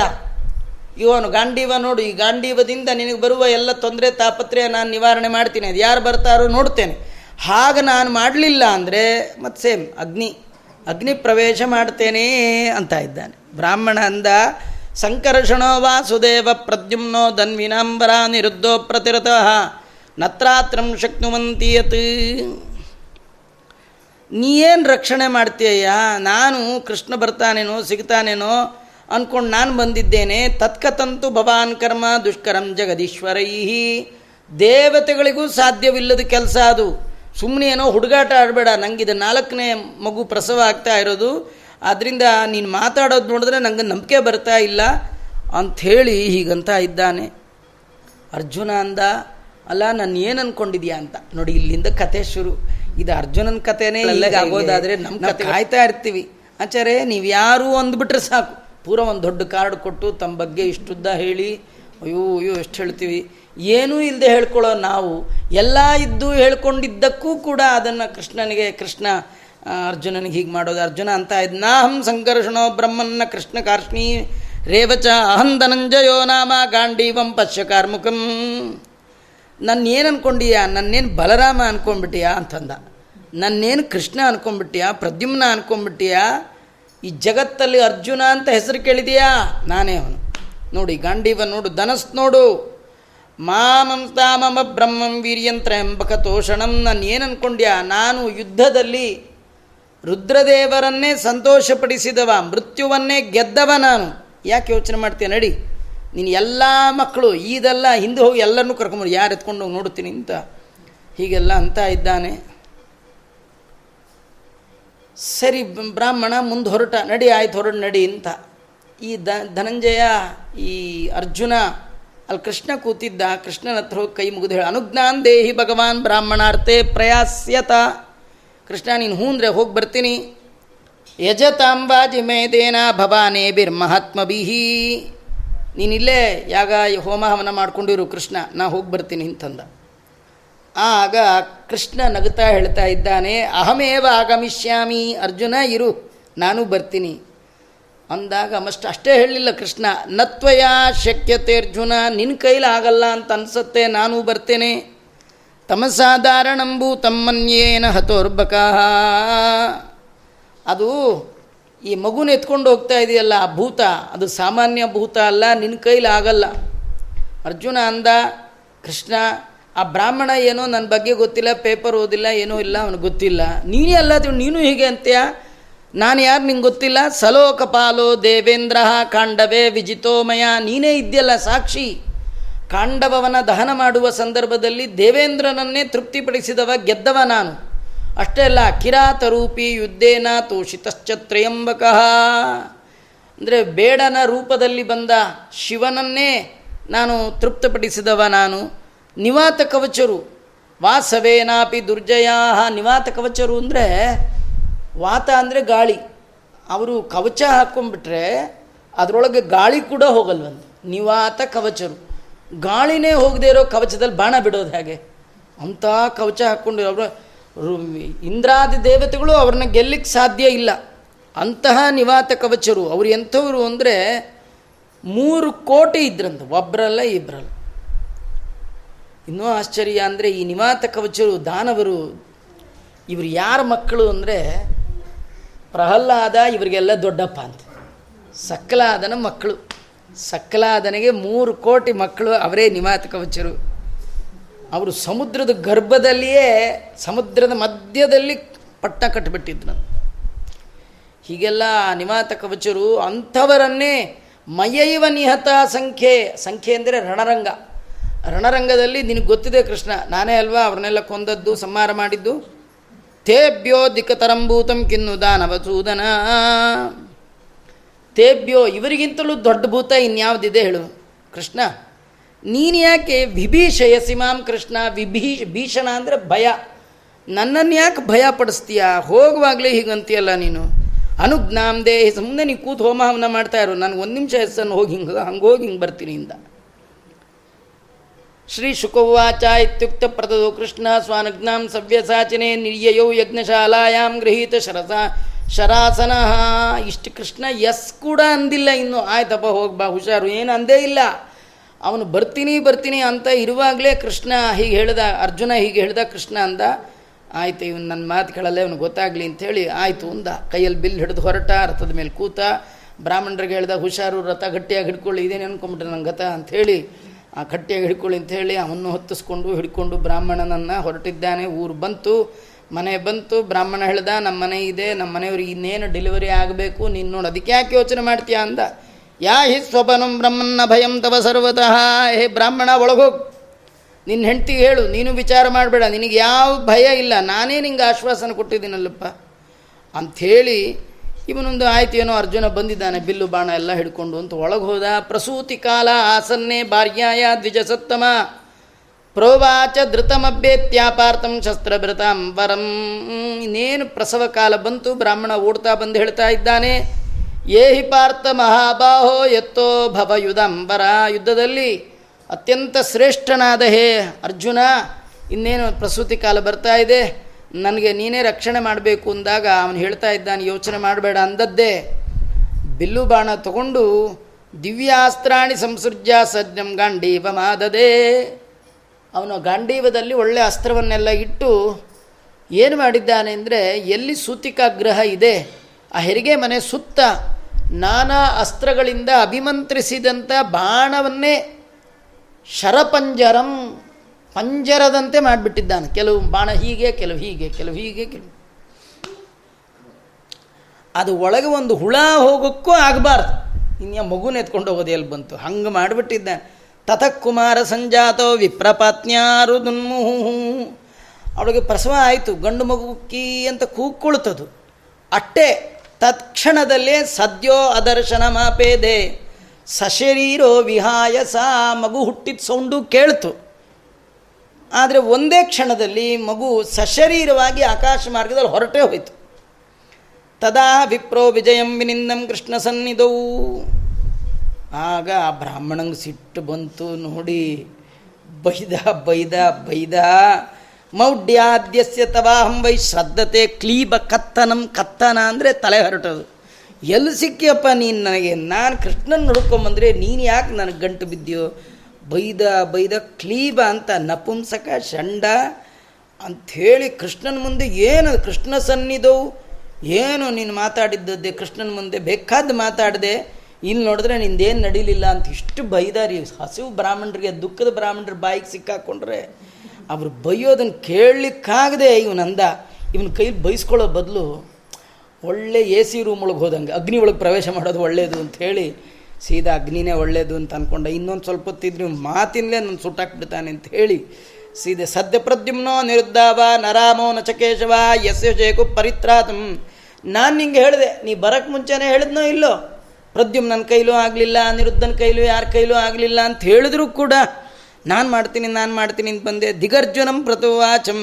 ಇವನು ಗಾಂಡೀವ ನೋಡು, ಈ ಗಾಂಡೀವದಿಂದ ನಿನಗೆ ಬರುವ ಎಲ್ಲ ತೊಂದರೆ, ತಾಪತ್ರೆಯ ನಾನು ನಿವಾರಣೆ ಮಾಡ್ತೀನಿ. ಅದು ಯಾರು ಬರ್ತಾರೋ ನೋಡ್ತೇನೆ. ಹಾಗೆ ನಾನು ಮಾಡಲಿಲ್ಲ ಅಂದರೆ ಮತ್ತು ಸೇಮ್, ಅಗ್ನಿ ಅಗ್ನಿ ಪ್ರವೇಶ ಮಾಡ್ತೇನೆ ಅಂತ ಇದ್ದಾನೆ. ಬ್ರಾಹ್ಮಣ ಅಂದ, ಸಂಕರ್ಷಣೋ ವಾಸುದೇವ ಪ್ರದ್ಯುಮ್ನೋ ಧನ್ವಿನಾಂಬರ ನಿರುದ್ಧೋ ಪ್ರತಿರತಃ, ನತ್ರಾತ್ರಂ ಶಕ್ನುವಂತಿಯತ್ ನೀಏನು ರಕ್ಷಣೆ ಮಾಡ್ತೀಯ ನಾನು ಕೃಷ್ಣ ಬರ್ತಾನೇನೋ, ಸಿಗ್ತಾನೇನೋ ಅಂದ್ಕೊಂಡು ನಾನು ಬಂದಿದ್ದೇನೆ, ತತ್ಕತಂತು ಭವಾನ್ ಕರ್ಮ ದುಷ್ಕರಂ ಜಗದೀಶ್ವರೈ ದೇವತೆಗಳಿಗೂ ಸಾಧ್ಯವಿಲ್ಲದ ಕೆಲಸ ಅದು. ಸುಮ್ಮನೆ ಏನೋ ಹುಡುಗಾಟ ಆಡಬೇಡ. ನಂಗಿದು ನಾಲ್ಕನೇ ಮಗು ಪ್ರಸವ ಆಗ್ತಾ ಇರೋದು. ಆದ್ದರಿಂದ ನೀನು ಮಾತಾಡೋದು ನೋಡಿದ್ರೆ ನನಗೆ ನಂಬಿಕೆ ಬರ್ತಾ ಇಲ್ಲ ಅಂಥೇಳಿ ಹೀಗಂತ ಇದ್ದಾನೆ. ಅರ್ಜುನ ಅಂದ ಅಲ್ಲ ನಾನು ಏನು ಅನ್ಕೊಂಡಿದ್ಯಾ ಅಂತ. ನೋಡಿ ಇಲ್ಲಿಂದ ಕತೆ ಶುರು. ಇದು ಅರ್ಜುನನ ಕಥೆನೇ ಆಗೋದಾದರೆ ನಮ್ಮ ಕತೆ. ಕಾಯ್ತಾ ಇರ್ತೀವಿ. ಆಚಾರೆ ನೀವು ಯಾರು ಅಂದ್ಬಿಟ್ರೆ ಸಾಕು. ಪೂರ ಒಂದು ದೊಡ್ಡ ಕಾರ್ಡ್ ಕೊಟ್ಟು ತಮ್ಮ ಬಗ್ಗೆ ಇಷ್ಟುದ್ದ ಹೇಳಿ. ಅಯ್ಯೋ ಅಯ್ಯೋ ಎಷ್ಟು ಹೇಳ್ತೀವಿ. ಏನೂ ಇಲ್ಲದೆ ಹೇಳ್ಕೊಳ್ಳೋ ನಾವು, ಎಲ್ಲ ಇದ್ದು ಹೇಳ್ಕೊಂಡಿದ್ದಕ್ಕೂ ಕೂಡ ಅದನ್ನು ಕೃಷ್ಣನಿಗೆ, ಕೃಷ್ಣ ಅರ್ಜುನನಿಗೆ ಹೀಗೆ ಮಾಡೋದು. ಅರ್ಜುನ ಅಂತ ನಾಹಂ ಸಂಕರ್ಷಣೋ ಬ್ರಹ್ಮನ್ನ ಕೃಷ್ಣ ಕಾರ್ಷ್ಣಿ, ರೇವಚ ಅಹಂ ಧನಂಜಯೋ ನಾಮ ಗಾಂಡೀವಂ ಪಶ್ಯ ನನ್ನ ನನ್ನೇನು ಅನ್ಕೊಂಡಿಯಾ? ನನ್ನೇನು ಬಲರಾಮ ಅನ್ಕೊಂಡ್ಬಿಟ್ಟಿಯಾ ಅಂತಂದ. ನನ್ನೇನು ಕೃಷ್ಣ ಅನ್ಕೊಂಡ್ಬಿಟ್ಟಿಯಾ? ಪ್ರದ್ಯುಮ್ನ ಅನ್ಕೊಂಡ್ಬಿಟ್ಟಿಯಾ? ಈ ಜಗತ್ತಲ್ಲಿ ಅರ್ಜುನ ಅಂತ ಹೆಸರು ಕೇಳಿದೆಯಾ? ನಾನೇ ಅವನು. ನೋಡಿ, ಗಾಂಡೀವ ನೋಡು ಧನಸ್ ನೋಡು. ಮಾಮಂಸ್ತಾಮಮ ಬ್ರಹ್ಮಂ ವೀರ್ಯಂತ್ರ ಎಂಬಕ ತೋಷಣಂ ನಾನು ಏನು ಅನ್ಕೊಂಡ್ಯಾ ನಾನು ಯುದ್ಧದಲ್ಲಿ ರುದ್ರದೇವರನ್ನೇ ಸಂತೋಷಪಡಿಸಿದವ, ಮೃತ್ಯುವನ್ನೇ ಗೆದ್ದವ ನಾನು. ಯಾಕೆ ಯೋಚನೆ ಮಾಡ್ತೀಯ? ನಡಿ. ನೀನು ಎಲ್ಲ ಮಕ್ಕಳು, ಈದೆಲ್ಲ ಹಿಂದೆ ಹೋಗಿ ಎಲ್ಲರನ್ನೂ ಕರ್ಕೊಂಬರು ಯಾರು ಎತ್ಕೊಂಡು ಹೋಗಿ ನೋಡುತ್ತೀನಿ ಅಂತ. ಹೀಗೆಲ್ಲ ಅಂತ ಇದ್ದಾನೆ. ಸರಿ, ಬ್ರಾಹ್ಮಣ ಮುಂದೆ ಹೊರಟ. ನಡಿ, ಆಯ್ತು, ಹೊರಡು, ನಡಿ ಅಂತ. ಈ ಧನಂಜಯ, ಈ ಅರ್ಜುನ ಅಲ್ಲಿ ಕೃಷ್ಣ ಕೂತಿದ್ದ, ಕೃಷ್ಣನ ಹತ್ರ ಹೋಗಿ ಕೈ ಮುಗಿದು ಹೇಳಿ, ಅನುಜ್ಞಾನ್ ದೇಹಿ ಭಗವಾನ್ ಬ್ರಾಹ್ಮಣಾರ್ಥೆ ಪ್ರಯಾಸ್ಯತ. ಕೃಷ್ಣ, ನೀನು ಹೂಂದ್ರೆ ಹೋಗಿ ಬರ್ತೀನಿ. ಯಜತಾಂಬಾಜಿ ಮೇದೇನ ಭವಾನೇ ಬಿರ್ ಮಹಾತ್ಮ ಬಿಹಿ ನೀನಿಲ್ಲೇ ಯಾಗ ಹೋಮ ಹವನ ಮಾಡ್ಕೊಂಡಿರು ಕೃಷ್ಣ, ನಾ ಹೋಗಿ ಬರ್ತೀನಿ ಅಂತಂದ ಆಗ ಕೃಷ್ಣ ನಗುತ್ತಾ ಹೇಳ್ತಾ ಇದ್ದಾನೆ, ಅಹಮೇವ ಆಗಮಿಷ್ಯಾಮಿ ಅರ್ಜುನ, ಇರು, ನಾನು ಬರ್ತೀನಿ. ಅಂದಾಗ ಮಸ್ಟ್ ಅಷ್ಟೇ ಹೇಳಲಿಲ್ಲ ಕೃಷ್ಣ, ನತ್ವಯ ಶಕ್ಯತೆ ಅರ್ಜುನ ನಿನ್ನ ಕೈಲಿ ಆಗಲ್ಲ ಅಂತ ಅನಿಸುತ್ತೆ, ನಾನು ಬರ್ತೇನೆ. ತಮಸಾಧಾರಣಂಬು ತಮ್ಮನ್ಯೇನ ಹತೋರ್ಬಕ ಅದು ಈ ಮಗುನ ಎತ್ಕೊಂಡು ಹೋಗ್ತಾ ಇದೆಯಲ್ಲ, ಆ ಭೂತ, ಅದು ಸಾಮಾನ್ಯ ಭೂತ ಅಲ್ಲ ನಿನ್ನ ಕೈಲಿ ಆಗಲ್ಲ. ಅರ್ಜುನ ಅಂದ, ಕೃಷ್ಣ, ಆ ಬ್ರಾಹ್ಮಣ ಏನೋ ನನ್ನ ಬಗ್ಗೆ ಗೊತ್ತಿಲ್ಲ, ಪೇಪರ್ ಓದಿಲ್ಲ, ಏನೂ ಇಲ್ಲ, ಅವನಿಗೆ ಗೊತ್ತಿಲ್ಲ. ನೀನೇ ಅಲ್ಲ, ನೀನು ಹೀಗೆ ಅಂತ್ಯ? ನಾನು ಯಾರು ನಿಂಗೆ ಗೊತ್ತಿಲ್ಲ? ಸಲೋಕಪಾಲೋ ದೇವೇಂದ್ರ ಕಾಂಡವೇ ವಿಜಿತೋಮಯ. ನೀನೇ ಇದೆಯಲ್ಲ ಸಾಕ್ಷಿ. ಕಾಂಡವನ ದಹನ ಮಾಡುವ ಸಂದರ್ಭದಲ್ಲಿ ದೇವೇಂದ್ರನನ್ನೇ ತೃಪ್ತಿಪಡಿಸಿದವ ಗೆದ್ದವ ನಾನು. ಅಷ್ಟೇ ಅಲ್ಲ, ಕಿರಾತರೂಪಿ ಯುದ್ಧೇನ ತೋಷಿತಶ್ಚತ್ರಯಂಬಕ ಅಂದರೆ ಬೇಡನ ರೂಪದಲ್ಲಿ ಬಂದ ಶಿವನನ್ನೇ ನಾನು ತೃಪ್ತಪಡಿಸಿದವ ನಾನು. ನಿವಾತ ಕವಚರು ವಾಸವೇನಾಪಿ ದುರ್ಜಯಾ ನಿವಾತ ಕವಚರು ಅಂದರೆ ವಾತ ಅಂದರೆ ಗಾಳಿ. ಅವರು ಕವಚ ಹಾಕ್ಕೊಂಡ್ಬಿಟ್ರೆ ಅದರೊಳಗೆ ಗಾಳಿ ಕೂಡ ಹೋಗಲ್ವಂತೆ. ನಿವಾತ ಕವಚರು. ಗಾಳಿನೇ ಹೋಗದೆ ಇರೋ ಕವಚದಲ್ಲಿ ಬಾಣ ಬಿಡೋದು ಹೇಗೆ? ಅಂಥ ಕವಚ ಹಾಕ್ಕೊಂಡು ಅವರು ಇಂದ್ರಾದಿ ದೇವತೆಗಳು ಅವ್ರನ್ನ ಗೆಲ್ಲಕ್ಕೆ ಸಾಧ್ಯ ಇಲ್ಲ. ಅಂತಹ ನಿವಾತ ಕವಚರು. ಅವರು ಎಂಥವರು ಅಂದರೆ ಮೂರು ಕೋಟಿ ಇದ್ರಂತ. ಒಬ್ಬರಲ್ಲ ಇಬ್ಬರಲ್ಲ ಇನ್ನೂ ಆಶ್ಚರ್ಯ ಅಂದರೆ ಈ ನಿವಾತ ಕವಚರು ದಾನವರು ಇವರು ಯಾರ ಮಕ್ಕಳು ಅಂದರೆ ಪ್ರಹ್ಲಾದ ಇವರಿಗೆಲ್ಲ ದೊಡ್ಡಪ್ಪ ಅಂತ. ಸಕ್ಕಲಾದನ ಮಕ್ಕಳು. ಸಕ್ಕಲಾದನಿಗೆ ಮೂರು ಕೋಟಿ ಮಕ್ಕಳು, ಅವರೇ ನಿಮಾತಕ ವಚರು ಅವರು ಸಮುದ್ರದ ಗರ್ಭದಲ್ಲಿಯೇ, ಸಮುದ್ರದ ಮಧ್ಯದಲ್ಲಿ ಪಟ್ಟ ಕಟ್ಟಿಬಿಟ್ಟಿದ್ರು ಹೀಗೆಲ್ಲ ನಿಮಾತ ಕವಚರು ಅಂಥವರನ್ನೇ ಮಯೈವ ನಿಹತ ಸಂಖ್ಯೆ ಸಂಖ್ಯೆ ಅಂದರೆ ರಣರಂಗ. ರಣರಂಗದಲ್ಲಿ ನಿನಗೆ ಗೊತ್ತಿದೆ ಕೃಷ್ಣ, ನಾನೇ ಅಲ್ವಾ ಅವ್ರನ್ನೆಲ್ಲ ಕೊಂದದ್ದು, ಸಂಹಾರ ಮಾಡಿದ್ದು? ತೇಭ್ಯೋ ದಿಕ್ಕತರಂಭೂತಂ ಕಿನ್ನು ದಾನವಸೂದನ ತೇಭ್ಯೋ, ಇವರಿಗಿಂತಲೂ ದೊಡ್ಡ ಭೂತ ಇನ್ಯಾವುದಿದೆ ಹೇಳು. ಕೃಷ್ಣ, ನೀನು ಯಾಕೆ ವಿಭೀಷಯ ಸಿಮಾಂ ಕೃಷ್ಣ, ವಿಭೀ, ಭೀಷಣ ಅಂದರೆ ಭಯ. ನನ್ನನ್ನು ಯಾಕೆ ಭಯ ಪಡಿಸ್ತೀಯ? ಹೋಗುವಾಗಲೇ ಹೀಗಂತೀಯಲ್ಲ ನೀನು. ಅನುಜ್ಞಾಮ್ ದೇಹಿ ಸುಮ್ಮನೆ ನೀ ಕೂತು ಹೋಮ ಹವನ ಮಾಡ್ತಾ ಇರು. ನನಗೆ ಒಂದು ನಿಮಿಷ ಹೆಸರನ್ನು ಹೋಗಿ ಹಿಂಗೆ, ಹಂಗೆ ಹೋಗಿ ಹಿಂಗೆ ಬರ್ತೀನಿ ಇಂದ. ಶ್ರೀ ಶುಕೋವಾಚ ಇತ್ಯುಕ್ತ ಪ್ರತದು ಕೃಷ್ಣ ಸ್ವಾನುಜ್ಞಾಂ ಸವ್ಯಸಾಚನೆ ನಿರ್ಯಯೌ ಯಜ್ಞಶಾಲಾಯಾಮ್ ಗೃಹೀತ ಶರಸ ಶರಾಸನ. ಇಷ್ಟು ಕೃಷ್ಣ ಎಸ್ ಕೂಡ ಅಂದಿಲ್ಲ ಇನ್ನು. ಆಯ್ತಪ್ಪ ಹೋಗ್ಬಾ ಹುಷಾರು. ಏನು ಅಂದೇ ಇಲ್ಲ. ಅವನು ಬರ್ತೀನಿ ಬರ್ತೀನಿ ಅಂತ ಇರುವಾಗಲೇ ಕೃಷ್ಣ ಹೀಗೆ ಹೇಳ್ದ, ಅರ್ಜುನ ಹೀಗೆ ಹೇಳ್ದ, ಕೃಷ್ಣ ಅಂದ, ಆಯ್ತು, ಇವನು ನನ್ನ ಮಾತು ಕೇಳಲ್ಲ ಇವನು ಗೊತ್ತಾಗಲಿ ಅಂಥೇಳಿ ಆಯಿತು ಅಂದ. ಕೈಯಲ್ಲಿ ಬಿಲ್ ಹಿಡಿದು ಹೊರಟ ರಥದ ಮೇಲೆ ಕೂತ, ಬ್ರಾಹ್ಮಣರಿಗೆ ಹೇಳ್ದ, ಹುಷಾರು, ರಥ ಗಟ್ಟಿಯಾಗಿ ಹಿಡ್ಕೊಳ್ಳಿ, ಇದೇನು ಅನ್ಕೊಂಬಿಟ್ರೆ ನನ್ನ ಗತ? ಅಂಥೇಳಿ ಆ ಕಟ್ಟಿಯಾಗಿ ಹಿಡ್ಕೊಳ್ಳಿ ಅಂತ ಹೇಳಿ ಅವನ್ನು ಹೊತ್ತಿಸ್ಕೊಂಡು ಹಿಡ್ಕೊಂಡು ಬ್ರಾಹ್ಮಣನನ್ನು ಹೊರಟಿದ್ದಾನೆ. ಊರು ಬಂತು, ಮನೆ ಬಂತು. ಬ್ರಾಹ್ಮಣ ಹೇಳ್ದ, ನಮ್ಮ ಮನೆ ಇದೆ, ನಮ್ಮ ಮನೆಯವ್ರಿಗೆ ಇನ್ನೇನು ಡೆಲಿವರಿ ಆಗಬೇಕು? ನೀನು ನೋಡಿ, ಅದಕ್ಕೆ ಯಾಕೆ ಯೋಚನೆ ಮಾಡ್ತೀಯಾ ಅಂದ. ಯಾ ಹಿ ಸ್ವಪನಂ ಬ್ರಹ್ಮನ್ನ ಭಯಂ ತವ ಸರ್ವತಃ. ಹೇ ಬ್ರಾಹ್ಮಣ ಒಳಗೋಗಿ ನಿನ್ನ ಹೆಂಡ್ತಿಗೆ ಹೇಳು, ನೀನು ವಿಚಾರ ಮಾಡಬೇಡ. ನಿನಗೆ ಯಾವ ಭಯ ಇಲ್ಲ. ನಾನೇ ನಿಂಗೆ ಆಶ್ವಾಸನ ಕೊಟ್ಟಿದ್ದೀನಲ್ಲಪ್ಪ. ಅಂಥೇಳಿ ಇವನೊಂದು ಆಯ್ತು ಏನೋ ಅರ್ಜುನ ಬಂದಿದ್ದಾನೆ, ಬಿಲ್ಲು ಬಾಣ ಎಲ್ಲ ಹಿಡ್ಕೊಂಡು ಅಂತ ಒಳಗೆ ಹೋದ. ಪ್ರಸೂತಿ ಕಾಲ ಆಸನ್ನೇ ಭಾರ್ಯಾಯ ದ್ವಿಜಸತ್ತಮ. ಪ್ರೋವಾಚ ಧೃತಮಭ್ಯೇತ್ಯಾಪಾರ್ಥಂ ಶಸ್ತ್ರಭೃತಾಂಬರಂ ಇನ್ನೇನು ಪ್ರಸವ ಕಾಲ ಬಂತು, ಬ್ರಾಹ್ಮಣ ಓಡ್ತಾ ಬಂದು ಹೇಳ್ತಾ ಇದ್ದಾನೆ, ಏಹಿ ಪಾರ್ಥ ಮಹಾಬಾಹೋ ಎತ್ತೋ ಭವಯುಧಂಬರ ಯುದ್ಧದಲ್ಲಿ ಅತ್ಯಂತ ಶ್ರೇಷ್ಠನಾದ ಹೇ ಅರ್ಜುನ, ಇನ್ನೇನು ಪ್ರಸೂತಿ ಕಾಲ ಬರ್ತಾ ಇದೆ. ನನಗೆ ನೀನೇ ರಕ್ಷಣೆ ಮಾಡಬೇಕು ಅಂದಾಗ ಅವನು ಹೇಳ್ತಾ ಇದ್ದಾನೆ, ಯೋಚನೆ ಮಾಡಬೇಡ ಅಂದದ್ದೇ, ಬಿಲ್ಲು ಬಾಣ ತಗೊಂಡು ದಿವ್ಯಾಸ್ತ್ರಾಣಿ ಸಂಸೃಜ್ಯ ಸಜ್ಜಂ ಗಾಂಡೀವ ಮಾದದೆ. ಅವನು ಗಾಂಡೀವದಲ್ಲಿ ಒಳ್ಳೆಯ ಅಸ್ತ್ರವನ್ನೆಲ್ಲ ಇಟ್ಟು ಏನು ಮಾಡಿದ್ದಾನೆ ಅಂದರೆ, ಎಲ್ಲಿ ಸೂತಿಕಾಗ್ರಹ ಇದೆ, ಆ ಹೆರಿಗೆ ಮನೆ ಸುತ್ತ ನಾನಾ ಅಸ್ತ್ರಗಳಿಂದ ಅಭಿಮಂತ್ರಿಸಿದಂಥ ಬಾಣವನ್ನೇ ಶರಪಂಜರಂ ಪಂಜರದಂತೆ ಮಾಡಿಬಿಟ್ಟಿದ್ದಾನೆ. ಕೆಲವು ಬಾಣ ಹೀಗೆ, ಕೆಲವು ಹೀಗೆ ಕೆಲವು ಹೀಗೆ, ಕೆಲವು ಅದು ಒಳಗೆ ಒಂದು ಹುಳ ಹೋಗೋಕ್ಕೂ ಆಗಬಾರ್ದು. ಇನ್ಯ ಮಗುನ ಎತ್ಕೊಂಡು ಹೋಗೋದು ಎಲ್ಲಿ ಬಂತು? ಹಂಗೆ ಮಾಡಿಬಿಟ್ಟಿದ್ದಾನೆ. ತತಃಕುಮಾರ ಸಂಜಾತೋ ವಿಪ್ರಪಾತ್ನ್ಯಾರು ದುನ್ಮುಹು. ಅವಳಿಗೆ ಪ್ರಸವ ಆಯಿತು. ಗಂಡು ಮಗು ಕೀ ಅಂತ ಕೂಗ್ಕೊಳ್ತದು ಅಟ್ಟೆ ತತ್ಕ್ಷಣದಲ್ಲೇ ಸದ್ಯೋ ಅದರ್ಶನ ಮಾಪೇದೆ. ಸಶರೀರೋ ವಿಹಾಯ ಸಾ ಮಗು ಹುಟ್ಟಿದ ಸೌಂಡು ಕೇಳ್ತು. ಆದರೆ ಒಂದೇ ಕ್ಷಣದಲ್ಲಿ ಮಗು ಸಶರೀರವಾಗಿ ಆಕಾಶ ಮಾರ್ಗದಲ್ಲಿ ಹೊರಟೇ ಹೋಯಿತು. ತದಾ ವಿಪ್ರೋ ವಿಜಯಂ ವಿನಿಂದಂ ಕೃಷ್ಣ ಸನ್ನಿಧವು ಆಗ ಆ ಬ್ರಾಹ್ಮಣಂಗೆ ಸಿಟ್ಟು ಬಂತು ನೋಡಿ. ಬೈದ ಬೈದ ಬೈದ. ಮೌಢ್ಯಾದ್ಯಸ್ಯ ತವಾಹಂ ವೈ ಶ್ರದ್ಧತೆ ಕ್ಲೀಬ ಕತ್ತನಂ ಕತ್ತನ ಅಂದರೆ ತಲೆ ಹೊರಟೋದು. ಎಲ್ಲಿ ಸಿಕ್ಕಿಯಪ್ಪ ನೀನು ನನಗೆ? ನಾನು ಕೃಷ್ಣನ ನೋಡ್ಕೊಂಬಂದರೆ ನೀನು ಯಾಕೆ ನನಗೆ ಗಂಟು ಬಿದ್ದೀಯೋ? ಬೈದ ಬೈದ ಕ್ಲೀಬ ಅಂತ ನಪುಂಸಕ ಷಂಡ ಅಂಥೇಳಿ ಕೃಷ್ಣನ ಮುಂದೆ ಏನು ಕೃಷ್ಣ ಸನ್ನಿಧವು? ಏನು ನೀನು ಮಾತಾಡಿದ್ದದ್ದೇ? ಕೃಷ್ಣನ ಮುಂದೆ ಬೇಕಾದ್ದು ಮಾತಾಡಿದೆ? ಇಲ್ಲಿ ನೋಡಿದ್ರೆ ನಿಂದೇನು ನಡೀಲಿಲ್ಲ ಅಂತ ಇಷ್ಟು ಬೈದಾರಿ. ಹಸಿವು ಬ್ರಾಹ್ಮಣರಿಗೆ, ದುಃಖದ ಬ್ರಾಹ್ಮಣರ ಬಾಯಿಗೆ ಸಿಕ್ಕಾಕೊಂಡ್ರೆ ಅವರು ಬೈಯೋದನ್ನು ಕೇಳಲಿಕ್ಕಾಗದೆ ಇವನಂದ. ಇವನ ಕೈಲಿ ಬೈಸ್ಕೊಳ್ಳೋ ಬದಲು ಒಳ್ಳೆ ಎ ಸಿ ರೂಮ್ ಒಳಗೆ ಹೋದಂಗೆ, ಅಗ್ನಿ ಒಳಗೆ ಪ್ರವೇಶ ಮಾಡೋದು ಒಳ್ಳೆಯದು ಅಂತ ಹೇಳಿ ಸೀದಾ ಅಗ್ನಿನೇ ಒಳ್ಳೇದು ಅಂತ ಅಂದ್ಕೊಂಡ ಇನ್ನೊಂದು ಸ್ವಲ್ಪ ಹೊತ್ತಿದ್ರೆ ಮಾತಿನಲ್ಲೇ ನನ್ನ ಸುಟ್ಟಾಕ್ಬಿಡ್ತಾನೆ ಅಂತ ಹೇಳಿ ಸೀದೆ, ಸದ್ಯ ಪ್ರದ್ಯುಮ್ನೋ ನಿರುದ್ಧಾವ ನರಾಮೋ ನಚಕೇಶವ ಎಸ್ ಜೇಕು ಪರಿತ್ರಾತಂ. ನಾನು ನಿಂಗೆ ಹೇಳಿದೆ, ನೀ ಬರಕ್ಕೆ ಮುಂಚೆನೇ ಹೇಳಿದ್ನೋ ಇಲ್ಲೋ? ಪ್ರದ್ಯುಮ್ ನನ್ನ ಕೈಲೂ ಆಗಲಿಲ್ಲ ನಿರುದ್ಧನ ಕೈಲೂ ಯಾರ ಕೈಲೂ ಆಗಲಿಲ್ಲ ಅಂತ ಹೇಳಿದ್ರು ಕೂಡ ನಾನು ಮಾಡ್ತೀನಿ ನಾನು ಮಾಡ್ತೀನಿ ಅಂತ ಬಂದೆ. ದಿಗರ್ಜುನಂ ಪ್ರತುವಾಚಂ.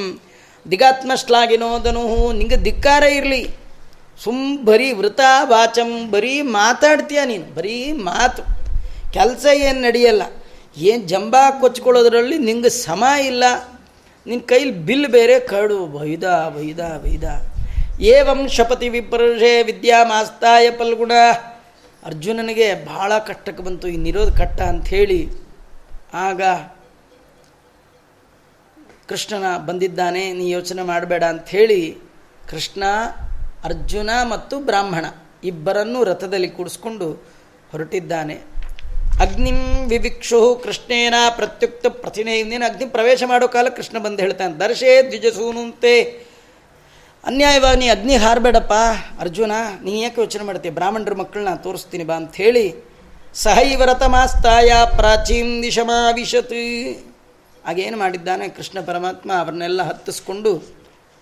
ದಿಗಾತ್ಮ ಶ್ಲಾಘಿನೋದನು ನಿಂಗೆ ಧಿಕ್ಕಾರ ಇರಲಿ. ಸುಮ್ ಬರೀ ವೃತ ವಾಚಂ ಬರೀ ಮಾತಾಡ್ತೀಯ ನೀನು, ಬರೀ ಮಾತು. ಕೆಲಸ ಏನು ನಡೆಯಲ್ಲ, ಏನು ಜಂಬಾ ಕೊಚ್ಕೊಳ್ಳೋದ್ರಲ್ಲಿ ನಿಂಗೆ ಸಮ ಇಲ್ಲ. ನಿನ್ನ ಕೈಲಿ ಬಿಲ್ ಬೇರೆ ಕಡು ಬೈದ ಬೈದ ಬೈದ ಏವಂ ಶಪತಿ ವಿಪರುಷೆ ವಿದ್ಯಾ ಮಾಸ್ತಾಯ ಪಲ್ಗುಣ. ಅರ್ಜುನನಿಗೆ ಭಾಳ ಕಷ್ಟಕ್ಕೆ ಬಂತು, ಈ ನಿರೋಧ ಕಟ್ಟ ಅಂಥೇಳಿ. ಆಗ ಕೃಷ್ಣನ ಬಂದಿದ್ದಾನೆ, ನೀ ಯೋಚನೆ ಮಾಡಬೇಡ ಅಂಥೇಳಿ ಕೃಷ್ಣ ಅರ್ಜುನ ಮತ್ತು ಬ್ರಾಹ್ಮಣ ಇಬ್ಬರನ್ನೂ ರಥದಲ್ಲಿ ಕೂಡಿಸ್ಕೊಂಡು ಹೊರಟಿದ್ದಾನೆ. ಅಗ್ನಿಂ ವಿವಿಕ್ಷು ಕೃಷ್ಣೇನ ಪ್ರತ್ಯುಕ್ತ ಪ್ರತಿನೇಂದಿನ ಅಗ್ನಿ ಪ್ರವೇಶ ಮಾಡೋ ಕಾಲ ಕೃಷ್ಣ ಬಂದು ಹೇಳ್ತಾನೆ, ದರ್ಶೇ ದ್ವಿಜಸೂನುಂತೆ. ಅನ್ಯಾಯವಾಗಿ ನೀ ಅಗ್ನಿ ಹಾರಬೇಡಪ್ಪ. ಅರ್ಜುನ, ನೀ ಯಾಕೆ ಯೋಚನೆ ಮಾಡ್ತೀಯ? ಬ್ರಾಹ್ಮಣರ ಮಕ್ಕಳನ್ನ ತೋರಿಸ್ತೀನಿ ಬಾ ಅಂಥೇಳಿ ಸಹೈವ ರಥಮಾಸ್ತಾಯ ಪ್ರಾಚೀನ್ ದಿಶಮಾವಿಶತ್. ಆಗೇನು ಮಾಡಿದ್ದಾನೆ ಕೃಷ್ಣ ಪರಮಾತ್ಮ, ಅವರನ್ನೆಲ್ಲ ಹತ್ತಿಸ್ಕೊಂಡು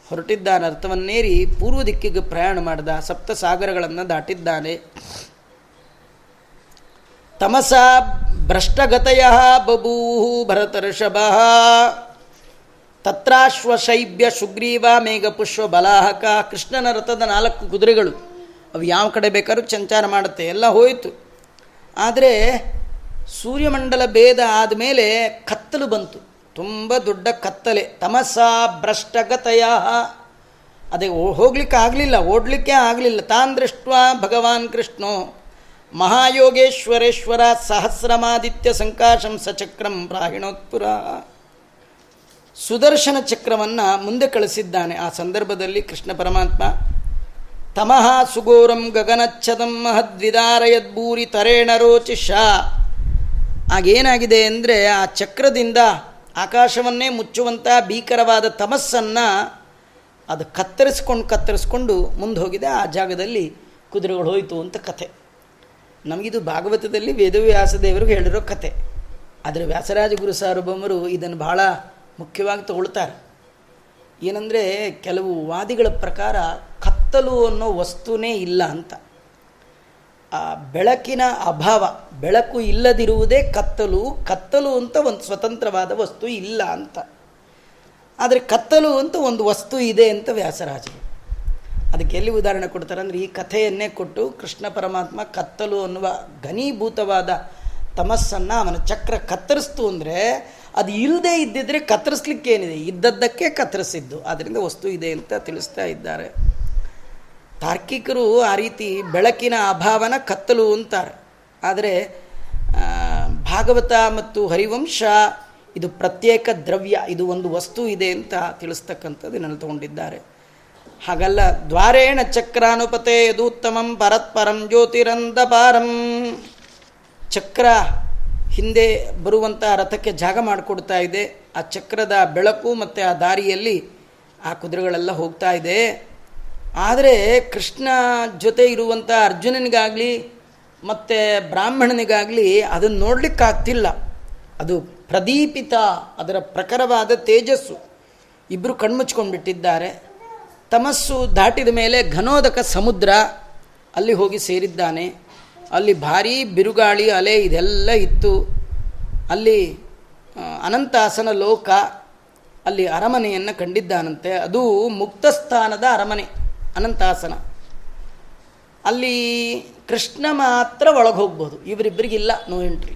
ಹೊರಟಿದ್ದಾನೆ ಅರ್ಥವನ್ನೇರಿ ಪೂರ್ವ ದಿಕ್ಕಿಗೆ ಪ್ರಯಾಣ ಮಾಡಿದ ಸಪ್ತ ಸಾಗರಗಳನ್ನು ದಾಟಿದ್ದಾನೆ. ತಮಸ ಭ್ರಷ್ಟಗತಯ ಬಭೂಹು ಭರತರ್ಷಭ ತತ್ರಾಶ್ವಶೈಬ್ಯ ಸುಗ್ರೀವ ಮೇಘಪುಷ್ಪ ಬಲಾಹಕ. ಕೃಷ್ಣನ ರಥದ ನಾಲ್ಕು ಕುದುರೆಗಳು, ಅವು ಯಾವ ಕಡೆ ಬೇಕಾದ್ರೂ ಸಂಚಾರ ಮಾಡುತ್ತೆ, ಎಲ್ಲ ಹೋಯಿತು. ಆದರೆ ಸೂರ್ಯಮಂಡಲ ಭೇದ ಆದಮೇಲೆ ಕತ್ತಲು ಬಂತು. ತುಂಬ ದೊಡ್ಡ ಕತ್ತಲೆ. ತಮಸ ಭ್ರಷ್ಟಗತಯ. ಅದೇ ಹೋಗ್ಲಿಕ್ಕೆ ಆಗಲಿಲ್ಲ, ಓಡಲಿಕ್ಕೆ ಆಗಲಿಲ್ಲ. ತಾನ್ ದೃಷ್ಟ ಭಗವಾನ್ ಕೃಷ್ಣೋ. ಮಹಾಯೋಗೇಶ್ವರೇಶ್ವರ ಸಹಸ್ರಮಾದಿತ್ಯ ಸಂಕಾಶಂ ಸಚಕ್ರಂ ಪ್ರಾಹಿಣೋತ್ಪುರ ಸುದರ್ಶನ ಚಕ್ರವನ್ನು ಮುಂದೆ ಕಳಿಸಿದ್ದಾನೆ ಆ ಸಂದರ್ಭದಲ್ಲಿ ಕೃಷ್ಣ ಪರಮಾತ್ಮ. ತಮಃ ಸುಗೋರಂ ಗಗನಚ್ಛದಂ ಮಹದ್ವಿದಾರಯದ್ಭೂರಿ ತರೇಣ ರೋಚಿಷ. ಆಗೇನಾಗಿದೆ ಅಂದರೆ ಆ ಚಕ್ರದಿಂದ ಆಕಾಶವನ್ನೇ ಮುಚ್ಚುವಂಥ ಭೀಕರವಾದ ತಮಸ್ಸನ್ನು ಅದು ಕತ್ತರಿಸ್ಕೊಂಡು ಕತ್ತರಿಸ್ಕೊಂಡು ಮುಂದೆ ಹೋಗಿದೆ. ಆ ಜಾಗದಲ್ಲಿ ಕುದುರೆಗಳು ಹೋಯಿತು ಅಂತ ಕಥೆ. ನಮಗಿದು ಭಾಗವತದಲ್ಲಿ ವೇದವ್ಯಾಸ ದೇವರಿಗೆ ಹೇಳಿರೋ ಕತೆ ಆದರೆ ವ್ಯಾಸರಾಜ ಗುರು ಸಾರ್ವಭೌಮರು ಇದನ್ನು ಭಾಳ ಮುಖ್ಯವಾಗಿ ತಗೊಳ್ತಾರೆ. ಏನಂದರೆ ಕೆಲವು ವಾದಿಗಳ ಪ್ರಕಾರ ಕತ್ತಲು ಅನ್ನೋ ವಸ್ತುನೇ ಇಲ್ಲ ಅಂತ. ಆ ಬೆಳಕಿನ ಅಭಾವ, ಬೆಳಕು ಇಲ್ಲದಿರುವುದೇ ಕತ್ತಲು ಕತ್ತಲು ಅಂತ ಒಂದು ಸ್ವತಂತ್ರವಾದ ವಸ್ತು ಇಲ್ಲ ಅಂತ. ಆದರೆ ಕತ್ತಲು ಅಂತ ಒಂದು ವಸ್ತು ಇದೆ ಅಂತ ವ್ಯಾಸರಾಜರು. ಅದಕ್ಕೆ ಎಲ್ಲಿ ಉದಾಹರಣೆ ಕೊಡ್ತಾರೆ ಅಂದರೆ ಈ ಕಥೆಯನ್ನೇ ಕೊಟ್ಟು ಕೃಷ್ಣ ಪರಮಾತ್ಮ ಕತ್ತಲು ಅನ್ನುವ ಘನೀಭೂತವಾದ ತಮಸ್ಸನ್ನು ಅವನ ಚಕ್ರ ಕತ್ತರಿಸ್ತು ಅಂದರೆ ಅದು ಇಲ್ಲದೆ ಇದ್ದಿದ್ರೆ ಕತ್ತರಿಸ್ಲಿಕ್ಕೇನಿದೆ? ಇದ್ದದ್ದಕ್ಕೆ ಕತ್ತರಿಸಿದ್ದು. ಆದ್ದರಿಂದ ವಸ್ತು ಇದೆ ಅಂತ ತಿಳಿಸ್ತಾ ಇದ್ದಾರೆ. ತಾರ್ಕಿಕರು ಆ ರೀತಿ ಬೆಳಕಿನ ಅಭಾವನ ಕತ್ತಲು ಅಂತಾರೆ. ಆದರೆ ಭಾಗವತ ಮತ್ತು ಹರಿವಂಶ ಇದು ಪ್ರತ್ಯೇಕ ದ್ರವ್ಯ, ಇದು ಒಂದು ವಸ್ತು ಇದೆ ಅಂತ ತಿಳಿಸ್ತಕ್ಕಂಥದ್ದು ನನ್ನ ತಗೊಂಡಿದ್ದಾರೆ. ಹಾಗಲ್ಲ, ದ್ವಾರೇಣ ಚಕ್ರಾನುಪತೆ ಯದೂತ್ತಮಂ ಪರತ್ಪರಂ ಜ್ಯೋತಿರಂದಪಾರಂ. ಚಕ್ರ ಹಿಂದೆ ಬರುವಂಥ ರಥಕ್ಕೆ ಜಾಗ ಮಾಡಿಕೊಡ್ತಾ ಇದೆ. ಆ ಚಕ್ರದ ಬೆಳಕು ಮತ್ತು ಆ ದಾರಿಯಲ್ಲಿ ಆ ಕುದುರೆಗಳೆಲ್ಲ ಹೋಗ್ತಾ ಇದೆ. ಆದರೆ ಕೃಷ್ಣ ಜೊತೆ ಇರುವಂಥ ಅರ್ಜುನನಿಗಾಗಲಿ, ಮತ್ತು ಬ್ರಾಹ್ಮಣನಿಗಾಗಲಿ ಅದನ್ನು ನೋಡಲಿಕ್ಕಾಗ್ತಿಲ್ಲ. ಅದು ಪ್ರದೀಪಿತ, ಅದರ ಪ್ರಖರವಾದ ತೇಜಸ್ಸು. ಇಬ್ಬರು ಕಣ್ಮುಚ್ಕೊಂಡ್ಬಿಟ್ಟಿದ್ದಾರೆ. ತಮಸ್ಸು ದಾಟಿದ ಮೇಲೆ ಘನೋದಕ ಸಮುದ್ರ ಅಲ್ಲಿ ಹೋಗಿ ಸೇರಿದ್ದಾನೆ. ಅಲ್ಲಿ ಭಾರೀ ಬಿರುಗಾಳಿ, ಅಲೆ ಇದೆಲ್ಲ ಇತ್ತು. ಅಲ್ಲಿ ಅನಂತಾಸನ ಲೋಕ ಅಲ್ಲಿ ಅರಮನೆಯನ್ನು ಕಂಡಿದ್ದಾನಂತೆ. ಅದು ಮುಕ್ತಸ್ಥಾನದ ಅರಮನೆ. ಅನಂತಾಸನ. ಅಲ್ಲಿ ಕೃಷ್ಣ ಮಾತ್ರ ಒಳಗೆ ಹೋಗ್ಬೋದು ಇವರಿಬ್ಬರಿಗಿಲ್ಲ ನೋ ಎಂಟ್ರಿ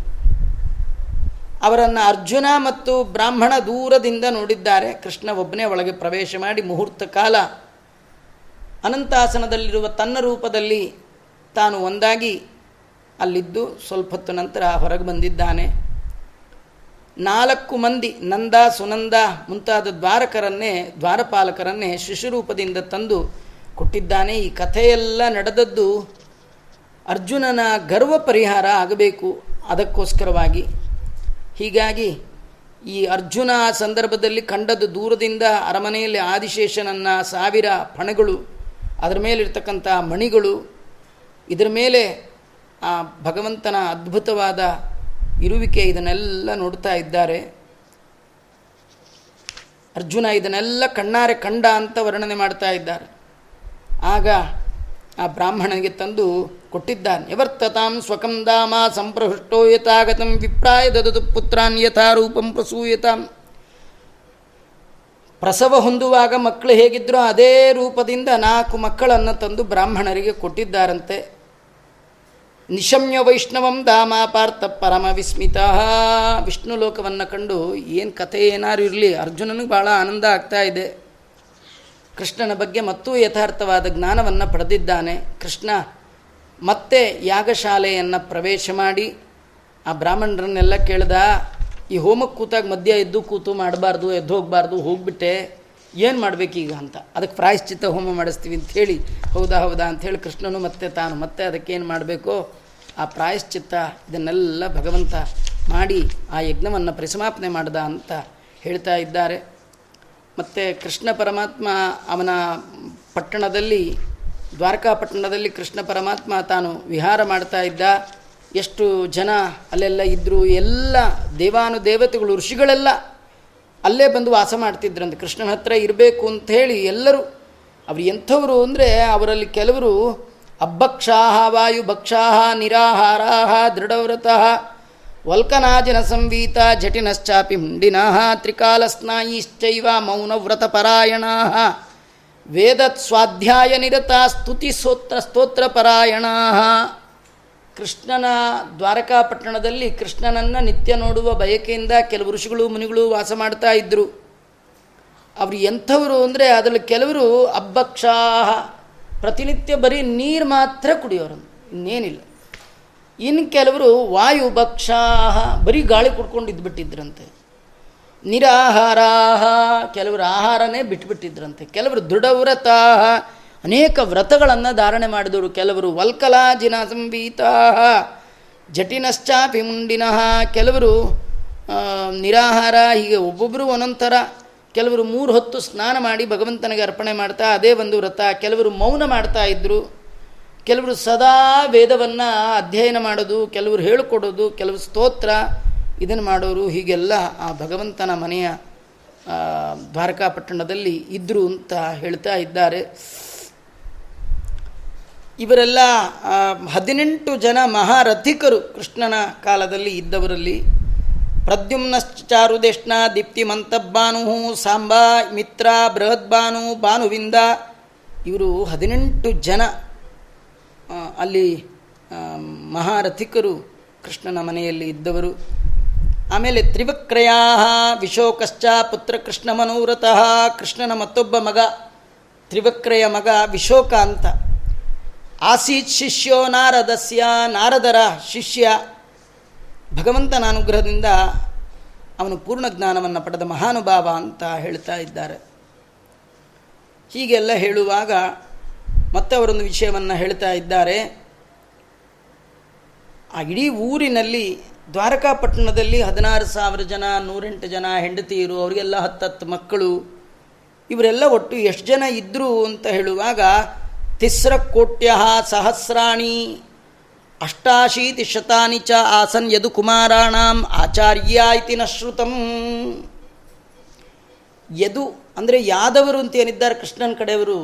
ಅವರನ್ನು ಅರ್ಜುನ ಮತ್ತು ಬ್ರಾಹ್ಮಣ ದೂರದಿಂದ ನೋಡಿದ್ದಾರೆ. ಕೃಷ್ಣ ಒಬ್ಬನೇ ಒಳಗೆ ಪ್ರವೇಶ ಮಾಡಿ ಮುಹೂರ್ತ ಕಾಲ ಅನಂತಾಸನದಲ್ಲಿರುವ ತನ್ನ ರೂಪದಲ್ಲಿ ತಾನು ಒಂದಾಗಿ ಅಲ್ಲಿದ್ದು ಸ್ವಲ್ಪ ಹೊತ್ತು ನಂತರ ಹೊರಗೆ ಬಂದಿದ್ದಾನೆ. ನಾಲ್ಕು ಮಂದಿ ನಂದ, ಸುನಂದ ಮುಂತಾದ ದ್ವಾರಕರನ್ನೇ, ದ್ವಾರಪಾಲಕರನ್ನೇ ಶಿಶುರೂಪದಿಂದ ತಂದು ಕೊಟ್ಟಿದ್ದಾನೆ. ಈ ಕಥೆಯೆಲ್ಲ ನಡೆದದ್ದು ಅರ್ಜುನನ ಗರ್ವ ಪರಿಹಾರ ಆಗಬೇಕು ಅದಕ್ಕೋಸ್ಕರವಾಗಿ. ಹೀಗಾಗಿ ಈ ಅರ್ಜುನ ಆ ಸಂದರ್ಭದಲ್ಲಿ ಕಂಡದ್ದು ದೂರದಿಂದ ಅರಮನೆಯಲ್ಲಿ ಆದಿಶೇಷನನ್ನು ಸಾವಿರ ಫಣಗಳು, ಅದರ ಮೇಲಿರ್ತಕ್ಕಂಥ ಮಣಿಗಳು, ಇದರ ಮೇಲೆ ಆ ಭಗವಂತನ ಅದ್ಭುತವಾದ ಇರುವಿಕೆ ಇದನ್ನೆಲ್ಲ ನೋಡ್ತಾ ಇದ್ದಾರೆ. ಅರ್ಜುನ ಇದನ್ನೆಲ್ಲ ಕಣ್ಣಾರೆ ಕಂಡ ಅಂತ ವರ್ಣನೆ ಮಾಡ್ತಾ ಇದ್ದಾರೆ. ಆಗ ಆ ಬ್ರಾಹ್ಮಣನಿಗೆ ತಂದು ಕೊಟ್ಟಿದ್ದಾನೆ. ಯವರ್ತತಾಂ ಸ್ವಕಂ ದಾಮ ಸಂಪ್ರಹೃಷ್ಟೋ ಯಥಾಗತಂ ವಿಪ್ರಾಯ ದದತು ಪುತ್ರಾನ್ ಯಥಾರೂಪಂ ಪ್ರಸೂಯತಾಂ. ಪ್ರಸವ ಹೊಂದುವಾಗ ಮಕ್ಕಳು ಹೇಗಿದ್ರೋ ಅದೇ ರೂಪದಿಂದ ನಾಲ್ಕು ಮಕ್ಕಳನ್ನು ತಂದು ಬ್ರಾಹ್ಮಣರಿಗೆ ಕೊಟ್ಟಿದ್ದಾರಂತೆ. ನಿಶಮ್ಯ ವೈಷ್ಣವಂ ದಾಮ ಪಾರ್ಥ ಪರಮ ವಿಸ್ಮಿತ. ವಿಷ್ಣು ಲೋಕವನ್ನು ಕಂಡು ಏನು ಕಥೆ ಏನಾರು ಇರಲಿ ಅರ್ಜುನನಿಗೆ ಭಾಳ ಆನಂದ ಆಗ್ತಾ ಇದೆ. ಕೃಷ್ಣನ ಬಗ್ಗೆ ಮತ್ತೂ ಯಥಾರ್ಥವಾದ ಜ್ಞಾನವನ್ನು ಪಡೆದಿದ್ದಾನೆ. ಕೃಷ್ಣ, ಮತ್ತೆ ಯಾಗಶಾಲೆಯನ್ನು ಪ್ರವೇಶ ಮಾಡಿ, ಆ ಬ್ರಾಹ್ಮಣರನ್ನೆಲ್ಲ ಕೇಳ್ದ, ಈ ಹೋಮಕ್ಕೆ ಕೂತಾಗ ಮಧ್ಯ ಎದ್ದು ಕೂತು ಮಾಡಬಾರ್ದು, ಎದ್ದು ಹೋಗಬಾರ್ದು, ಹೋಗ್ಬಿಟ್ಟೆ, ಏನು ಮಾಡಬೇಕೀಗ ಅಂತ? ಅದಕ್ಕೆ ಪ್ರಾಯಶ್ಚಿತ್ತ ಹೋಮ ಮಾಡಿಸ್ತೀವಿ ಅಂತ ಹೇಳಿ, ಹೌದಾ ಹೌದಾ ಅಂಥೇಳಿ ಕೃಷ್ಣನು ಮತ್ತೆ ತಾನು ಮತ್ತೆ ಅದಕ್ಕೇನು ಮಾಡಬೇಕೋ? ಆ ಪ್ರಾಯಶ್ಚಿತ್ತ ಇದನ್ನೆಲ್ಲ ಭಗವಂತ ಮಾಡಿ ಆ ಯಜ್ಞವನ್ನು ಪರಿಸಮಾಪನೆ ಮಾಡ್ದ ಅಂತ ಹೇಳ್ತಾ ಇದ್ದಾರೆ. ಮತ್ತು ಕೃಷ್ಣ ಪರಮಾತ್ಮ ಅವನ ಪಟ್ಟಣದಲ್ಲಿ, ದ್ವಾರಕಾ ಪಟ್ಟಣದಲ್ಲಿ ಕೃಷ್ಣ ಪರಮಾತ್ಮ ತಾನು ವಿಹಾರ ಮಾಡ್ತಾ ಇದ್ದ. ಎಷ್ಟು ಜನ ಅಲ್ಲೆಲ್ಲ ಇದ್ದರು ಎಲ್ಲ ದೇವಾನುದೇವತೆಗಳು, ಋಷಿಗಳೆಲ್ಲ ಅಲ್ಲೇ ಬಂದು ವಾಸ ಮಾಡ್ತಿದ್ರಂತೆ. ಕೃಷ್ಣನ ಹತ್ರ ಇರಬೇಕು ಅಂತ ಹೇಳಿ ಎಲ್ಲರೂ. ಅವರು ಎಂಥವರು ಅಂದರೆ ಅವರಲ್ಲಿ ಕೆಲವರು, ಅಬ್ಬಕ್ಷಾಹ ವಾಯು ಭಕ್ಷಾಹ ನಿರಾಹಾರಾಹ ದೃಢವ್ರತಃ ವಲ್ಕನಾಜಿನ ಸಂವೀತ ಜಟಿನಶ್ಚಾಪಿ ಮುಂಡಿನಃ ತ್ರಿಕಾಲಸ್ನಾಯಿಶ್ಚೈವ ಮೌನವ್ರತಪರಾಯಣ ವೇದ ಸ್ವಾಧ್ಯಾಯ ನಿರತ ಸ್ತುತಿ ಸ್ತೋತ್ರ ಸ್ತೋತ್ರಪರಾಯಣ. ಕೃಷ್ಣನ ದ್ವಾರಕಾಪಟ್ಟಣದಲ್ಲಿ ಕೃಷ್ಣನನ್ನು ನಿತ್ಯ ನೋಡುವ ಬಯಕೆಯಿಂದ ಕೆಲವು ಋಷಿಗಳು, ಮುನಿಗಳು ವಾಸ ಮಾಡ್ತಾ ಇದ್ದರು ಅವರು ಎಂಥವರು ಅಂದರೆ ಅದರಲ್ಲಿ ಕೆಲವರು ಅಬ್ಬಕ್ಷಾಹ, ಪ್ರತಿನಿತ್ಯ ಬರೀ ನೀರು ಮಾತ್ರ ಕುಡಿಯೋರು, ಇನ್ನೇನಿಲ್ಲ. ಇನ್ನು ಕೆಲವರು ವಾಯು ಭಕ್ಷಾಹ ಬರೀ ಗಾಳಿ ಕುಡ್ಕೊಂಡು ಇದ್ಬಿಟ್ಟಿದ್ರಂತೆ ನಿರಾಹಾರಾಹ, ಕೆಲವರು ಆಹಾರನೇ ಬಿಟ್ಬಿಟ್ಟಿದ್ರಂತೆ. ಕೆಲವರು ದೃಢವ್ರತಾಹ, ಅನೇಕ ವ್ರತಗಳನ್ನು ಧಾರಣೆ ಮಾಡಿದವರು ಕೆಲವರು. ವಲ್ಕಲಾಜಿನ ಸಂವೀತಾ ಜಟಿನಶ್ಚಾಪಿ ಮುಂಡಿನಃ ಕೆಲವರು ನಿರಾಹಾರ, ಹೀಗೆ ಒಬ್ಬೊಬ್ಬರು ಒಂದೊಂದು ಕೆಲವರು ಮೂರು ಹೊತ್ತು ಸ್ನಾನ ಮಾಡಿ ಭಗವಂತನಿಗೆ ಅರ್ಪಣೆ ಮಾಡ್ತಾ, ಅದೇ ಒಂದು ವ್ರತ. ಕೆಲವರು ಮೌನ ಮಾಡ್ತಾ ಇದ್ದರು ಕೆಲವರು ಸದಾ ವೇದವನ್ನು ಅಧ್ಯಯನ ಮಾಡೋದು, ಕೆಲವರು ಹೇಳಿಕೊಡೋದು ಕೆಲವು ಸ್ತೋತ್ರ ಇದನ್ನು ಮಾಡೋರು, ಹೀಗೆಲ್ಲ ಆ ಭಗವಂತನ ಮನೆಯ ದ್ವಾರಕಾಪಟ್ಟಣದಲ್ಲಿ ಇದ್ದರು ಅಂತ ಹೇಳ್ತಾ ಇದ್ದಾರೆ. ಇವರೆಲ್ಲ ಹದಿನೆಂಟು ಜನ ಮಹಾರಥಿಕರು ಕೃಷ್ಣನ ಕಾಲದಲ್ಲಿ ಇದ್ದವರಲ್ಲಿ. ಪ್ರದ್ಯುಮ್ನಶ್ಚಾರುದೇಷ್ಣ ದೀಪ್ತಿ ಮಂತಬ್ಬಾನು ಸಾಂಬ, ಮಿತ್ರ ಬೃಹದ್ಬಾನು ಬಾನುವಿಂದ ಇವರು ಹದಿನೆಂಟು ಜನ ಅಲ್ಲಿ ಮಹಾರಥಿಕರು ಕೃಷ್ಣನ ಮನೆಯಲ್ಲಿ ಇದ್ದವರು. ಆಮೇಲೆ ತ್ರಿವಕ್ರಯಾ ವಿಶೋಕಶ್ಚ ಪುತ್ರ ಕೃಷ್ಣ ಮನೋರಥಃ ಕೃಷ್ಣನ ಮತ್ತೊಬ್ಬ ಮಗ, ತ್ರಿವಕ್ರಯ ಮಗ ವಿಶೋಕ ಅಂತ. ಆಸೀತ್ ಶಿಷ್ಯೋ ನಾರದಸ್ಯ, ನಾರದರ ಶಿಷ್ಯ. ಭಗವಂತನ ಅನುಗ್ರಹದಿಂದ ಅವನು ಪೂರ್ಣ ಜ್ಞಾನವನ್ನು ಪಡೆದ ಮಹಾನುಭಾವ ಅಂತ ಹೇಳ್ತಾ ಇದ್ದಾರೆ. ಹೀಗೆಲ್ಲ ಹೇಳುವಾಗ ಮತ್ತೆ ಅವರೊಂದು ವಿಷಯವನ್ನು ಹೇಳ್ತಾ ಇದ್ದಾರೆ. ಆ ಇಡೀ ಊರಿನಲ್ಲಿ ದ್ವಾರಕಾಪಟ್ಟಣದಲ್ಲಿ ಹದಿನಾರು ಸಾವಿರ ಜನ, ನೂರೆಂಟು ಜನ ಹೆಂಡತಿಯರು, ಅವರಿಗೆಲ್ಲ ಹತ್ತತ್ತು ಮಕ್ಕಳು, ಇವರೆಲ್ಲ ಒಟ್ಟು ಎಷ್ಟು ಜನ ಇದ್ದರು ಅಂತ ಹೇಳುವಾಗ ತಿಸ್ರ ಕೋಟ್ಯ ಸಹಸ್ರಾಣಿ ಅಷ್ಟಾಶೀತಿ ಶತಾನಿ ಚ ಆಸನ್ ಯದು ಕುಮಾರಾಣಾಂ ಆಚಾರ್ಯ ಇತಿ ನಶ್ರುತಂ. ಶ್ರುತಂ ಯದು ಅಂದರೆ ಯಾದವರು ಅಂತ ಏನಿದ್ದಾರೆ ಕೃಷ್ಣನ ಕಡೆಯವರು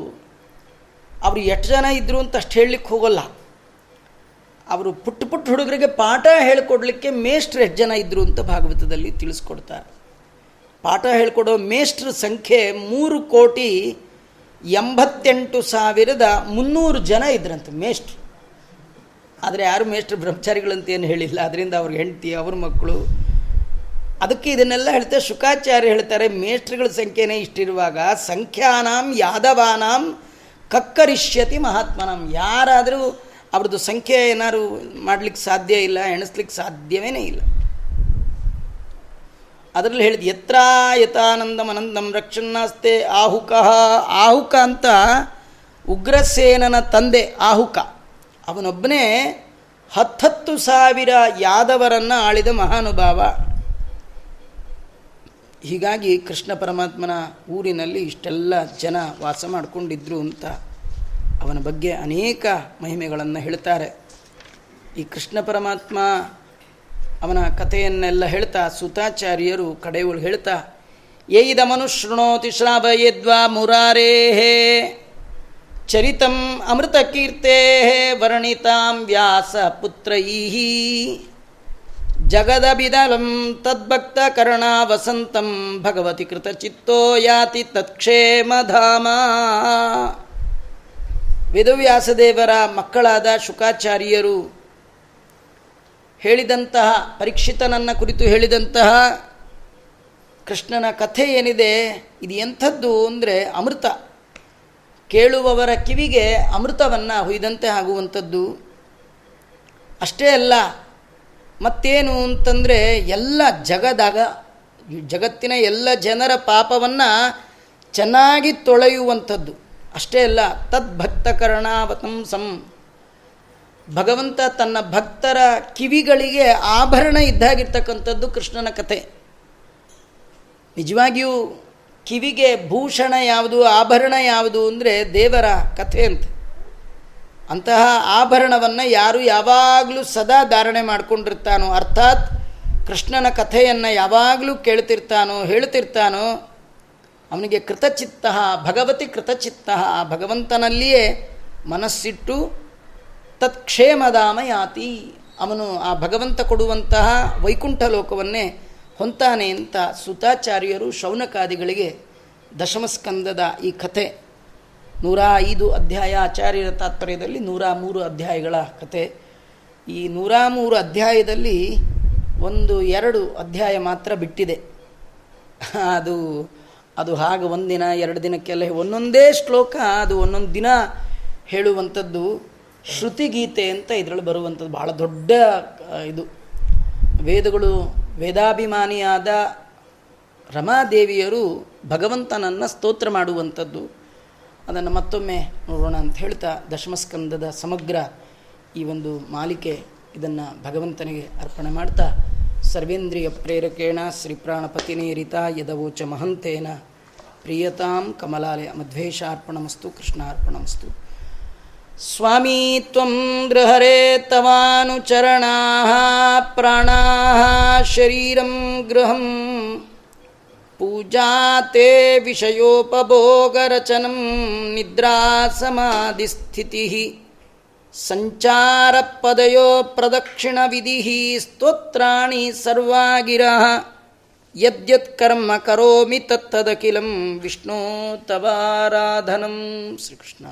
ಅವರು ಎಷ್ಟು ಜನ ಇದ್ದರು ಅಂತ ಅಷ್ಟು ಹೇಳಲಿಕ್ಕೆ ಹೋಗೋಲ್ಲ. ಅವರು ಪುಟ್ಟ ಪುಟ್ಟ ಹುಡುಗರಿಗೆ ಪಾಠ ಹೇಳಿಕೊಡ್ಲಿಕ್ಕೆ ಮೇಷ್ಟ್ರು ಎಷ್ಟು ಜನ ಇದ್ದರು ಅಂತ ಭಾಗವತದಲ್ಲಿ ತಿಳಿಸ್ಕೊಡ್ತಾರೆ. ಪಾಠ ಹೇಳಿಕೊಡೋ ಮೇಷ್ಟ್ರ ಸಂಖ್ಯೆ ಮೂರು ಕೋಟಿ ಎಂಬತ್ತೆಂಟು ಸಾವಿರದ ಮುನ್ನೂರು ಜನ ಇದ್ರಂತೆ ಮೇಷ್ಟ್ರು. ಆದರೆ ಯಾರು ಮೇಷ್ಟ್ರು ಬ್ರಹ್ಮಚಾರಿಗಳಂತ ಏನು ಹೇಳಿಲ್ಲ. ಅದರಿಂದ ಅವ್ರಿಗೆ ಹೆಂಡತಿ, ಅವ್ರ ಮಕ್ಕಳು. ಅದಕ್ಕೆ ಇದನ್ನೆಲ್ಲ ಹೇಳ್ತಾರೆ ಶುಕಾಚಾರ್ಯ ಹೇಳ್ತಾರೆ, ಮೇಷ್ಟ್ರಗಳ ಸಂಖ್ಯೆನೇ ಇಷ್ಟಿರುವಾಗ ಸಂಖ್ಯಾನಾಂ ಯಾದವಾನಾಂ ಕಕ್ಕರಿಷ್ಯತಿ ಮಹಾತ್ಮನಂ. ಯಾರಾದರೂ ಅವ್ರದ್ದು ಸಂಖ್ಯೆ ಏನಾದ್ರು ಮಾಡಲಿಕ್ಕೆ ಸಾಧ್ಯ ಇಲ್ಲ, ಎಣಿಸ್ಲಿಕ್ಕೆ ಸಾಧ್ಯವೇ ಇಲ್ಲ. ಅದರಲ್ಲಿ ಹೇಳಿದ ಯತ್ರ ಯಥಾನಂದಂ ಅನಂದಂ ರಕ್ಷಣಾಸ್ತೆ ಆಹುಕ. ಆಹುಕ ಅಂತ ಉಗ್ರಸೇನನ ತಂದೆ ಆಹುಕ. ಅವನೊಬ್ಬನೇ ಹತ್ತತ್ತು ಸಾವಿರ ಯಾದವರನ್ನು ಆಳಿದ ಮಹಾನುಭಾವ. ಹೀಗಾಗಿ ಕೃಷ್ಣ ಪರಮಾತ್ಮನ ಊರಿನಲ್ಲಿ ಇಷ್ಟೆಲ್ಲ ಜನ ವಾಸ ಮಾಡಿಕೊಂಡಿದ್ರು ಅಂತ ಅವನ ಬಗ್ಗೆ ಅನೇಕ ಮಹಿಮೆಗಳನ್ನು ಹೇಳ್ತಾರೆ. ಈ ಕೃಷ್ಣ ಪರಮಾತ್ಮ ಅವನ ಕಥೆಯನ್ನೆಲ್ಲ ಹೇಳ್ತಾ ಸುತಾಚಾರ್ಯರು ಕಡೆಯವಳು ಹೇಳ್ತಾ ಏದಮನು ಶೃಣೋತಿ ಶ್ರಾವಯದ್ವಾ ಮುರಾರೇಹೇ, ಚರಿತಂ ಅಮೃತಕೀರ್ತೆ ವರ್ಣಿತಾಂ ವ್ಯಾಸ ಪುತ್ರೈ ಜಗದಬಿದಲಂ ತದ್ಭಕ್ತ ಕರ್ಣ ವಸಂತಂ ಭಗವತಿ ಕೃತಚಿತ್ತೋ ಯಾತಿ ತತ್ಕ್ಷೇಮಧಾಮ ವೇದವ್ಯಾಸದೇವರ ಮಕ್ಕಳಾದ ಶುಕಾಚಾರ್ಯರು ಹೇಳಿದಂತಹ, ಪರೀಕ್ಷಿತನನ್ನ ಕುರಿತು ಹೇಳಿದಂತಹ ಕೃಷ್ಣನ ಕಥೆ ಏನಿದೆ, ಇದು ಎಂಥದ್ದು ಅಂದರೆ ಅಮೃತ. ಕೇಳುವವರ ಕಿವಿಗೆ ಅಮೃತವನ್ನು ಹುಯ್ದಂತೆ ಆಗುವಂಥದ್ದು. ಅಷ್ಟೇ ಅಲ್ಲ ಮತ್ತೇನು ಅಂತಂದರೆ ಎಲ್ಲ ಜಗದಾಗ, ಜಗತ್ತಿನ ಎಲ್ಲ ಜನರ ಪಾಪವನ್ನು ಚೆನ್ನಾಗಿ ತೊಳೆಯುವಂಥದ್ದು. ಅಷ್ಟೇ ಅಲ್ಲ ತದ್ಭಕ್ತ ಕರ್ಣಾವತಂಸಂ ಭಗವಂತ ತನ್ನ ಭಕ್ತರ ಕಿವಿಗಳಿಗೆ ಆಭರಣ ಇದ್ದಾಗಿರ್ತಕ್ಕಂಥದ್ದು ಕೃಷ್ಣನ ಕಥೆ. ನಿಜವಾಗಿಯೂ ಕಿವಿಗೆ ಭೂಷಣ ಯಾವುದು, ಆಭರಣ ಯಾವುದು ಅಂದರೆ ದೇವರ ಕಥೆ ಅಂತ. ಅಂತಹ ಆಭರಣವನ್ನು ಯಾರು ಯಾವಾಗಲೂ ಸದಾ ಧಾರಣೆ ಮಾಡಿಕೊಂಡಿರ್ತಾನೋ, ಅರ್ಥಾತ್ ಕೃಷ್ಣನ ಕಥೆಯನ್ನು ಯಾವಾಗಲೂ ಕೇಳ್ತಿರ್ತಾನೋ, ಹೇಳ್ತಿರ್ತಾನೋ, ಅವನಿಗೆ ಕೃತಚಿತ್ತ, ಭಗವತಿ ಕೃತಚಿತ್ತ, ಆ ಭಗವಂತನಲ್ಲಿಯೇ ಮನಸ್ಸಿಟ್ಟು ತತ್ಕ್ಷೇಮದಾಮ ಯಾತಿ ಅವನು ಆ ಭಗವಂತ ಕೊಡುವಂತಹ ವೈಕುಂಠ ಲೋಕವನ್ನೇ ಹೊಂತಾನೆ ಅಂತ ಸುತಾಚಾರ್ಯರು ಶೌನಕಾದಿಗಳಿಗೆ ದಶಮಸ್ಕಂದದ ಈ ಕಥೆ ನೂರ ಐದು ಅಧ್ಯಾಯ ಆಚಾರ್ಯರ ತಾತ್ಪರ್ಯದಲ್ಲಿ ನೂರ ಮೂರು ಅಧ್ಯಾಯಗಳ ಕತೆ. ಈ ನೂರ ಮೂರು ಅಧ್ಯಾಯದಲ್ಲಿ ಒಂದು ಎರಡು ಅಧ್ಯಾಯ ಮಾತ್ರ ಬಿಟ್ಟಿದೆ. ಅದು ಅದು ಹಾಗೆ ಒಂದಿನ, ಎರಡು ದಿನಕ್ಕೆಲ್ಲ ಒಂದೊಂದೇ ಶ್ಲೋಕ, ಅದು ಒಂದೊಂದು ದಿನ ಹೇಳುವಂಥದ್ದು ಶ್ರುತಿಗೀತೆ ಅಂತ ಇದರಲ್ಲಿ ಬರುವಂಥದ್ದು, ಬಹಳ ದೊಡ್ಡ ಇದು. ವೇದಗಳು ವೇದಾಭಿಮಾನಿಯಾದ ರಮಾದೇವಿಯರು ಭಗವಂತನನ್ನು ಸ್ತೋತ್ರ ಮಾಡುವಂಥದ್ದು. ಅದನ್ನು ಮತ್ತೊಮ್ಮೆ ನೋಡೋಣ ಅಂತ ಹೇಳ್ತಾ ದಶಮಸ್ಕಂದದ ಸಮಗ್ರ ಈ ಒಂದು ಮಾಲಿಕೆ ಇದನ್ನು ಭಗವಂತನಿಗೆ ಅರ್ಪಣೆ ಮಾಡ್ತಾ, ಸರ್ವೇಂದ್ರಿಯ ಪ್ರೇರಕೇಣ ಶ್ರೀಪ್ರಾಣಪತಿನೇರಿತ ಯದವೋಚ ಮಹಂತೇನ, ಪ್ರಿಯತಾಂ ಕಮಲಾಲಯ ಮಧ್ವೇಶಾರ್ಪಣಮಸ್ತು, ಕೃಷ್ಣಾರ್ಪಣಮಸ್ತು. ಸ್ವಾಮಿ ತ್ವಂ ಗೃಹರೆ ತವಾನುಚರಣಾ, ಪ್ರಾಣಾ ಶರೀರಂ ಗೃಹಂ ಪೂಜಾತೆ ವಿಷಯೋಪಭೋಗರಚನಂ ನಿದ್ರಾ ಸಮಾಧಿಸ್ಥಿತಿ ಸಂಚಾರಪದಯೋ ಪ್ರದಕ್ಷಿಣವಿಧಿ ಸ್ತೋತ್ರಾಣಿ ಸರ್ವಾಗಿರ ಯದ್ಯತ್ಕರ್ಮ ಕರೋಮಿ ತತ್ತದಖಿಲಂ ವಿಷ್ಣೋ ತವಾರಾಧನಂ ಶ್ರೀಕೃಷ್ಣ.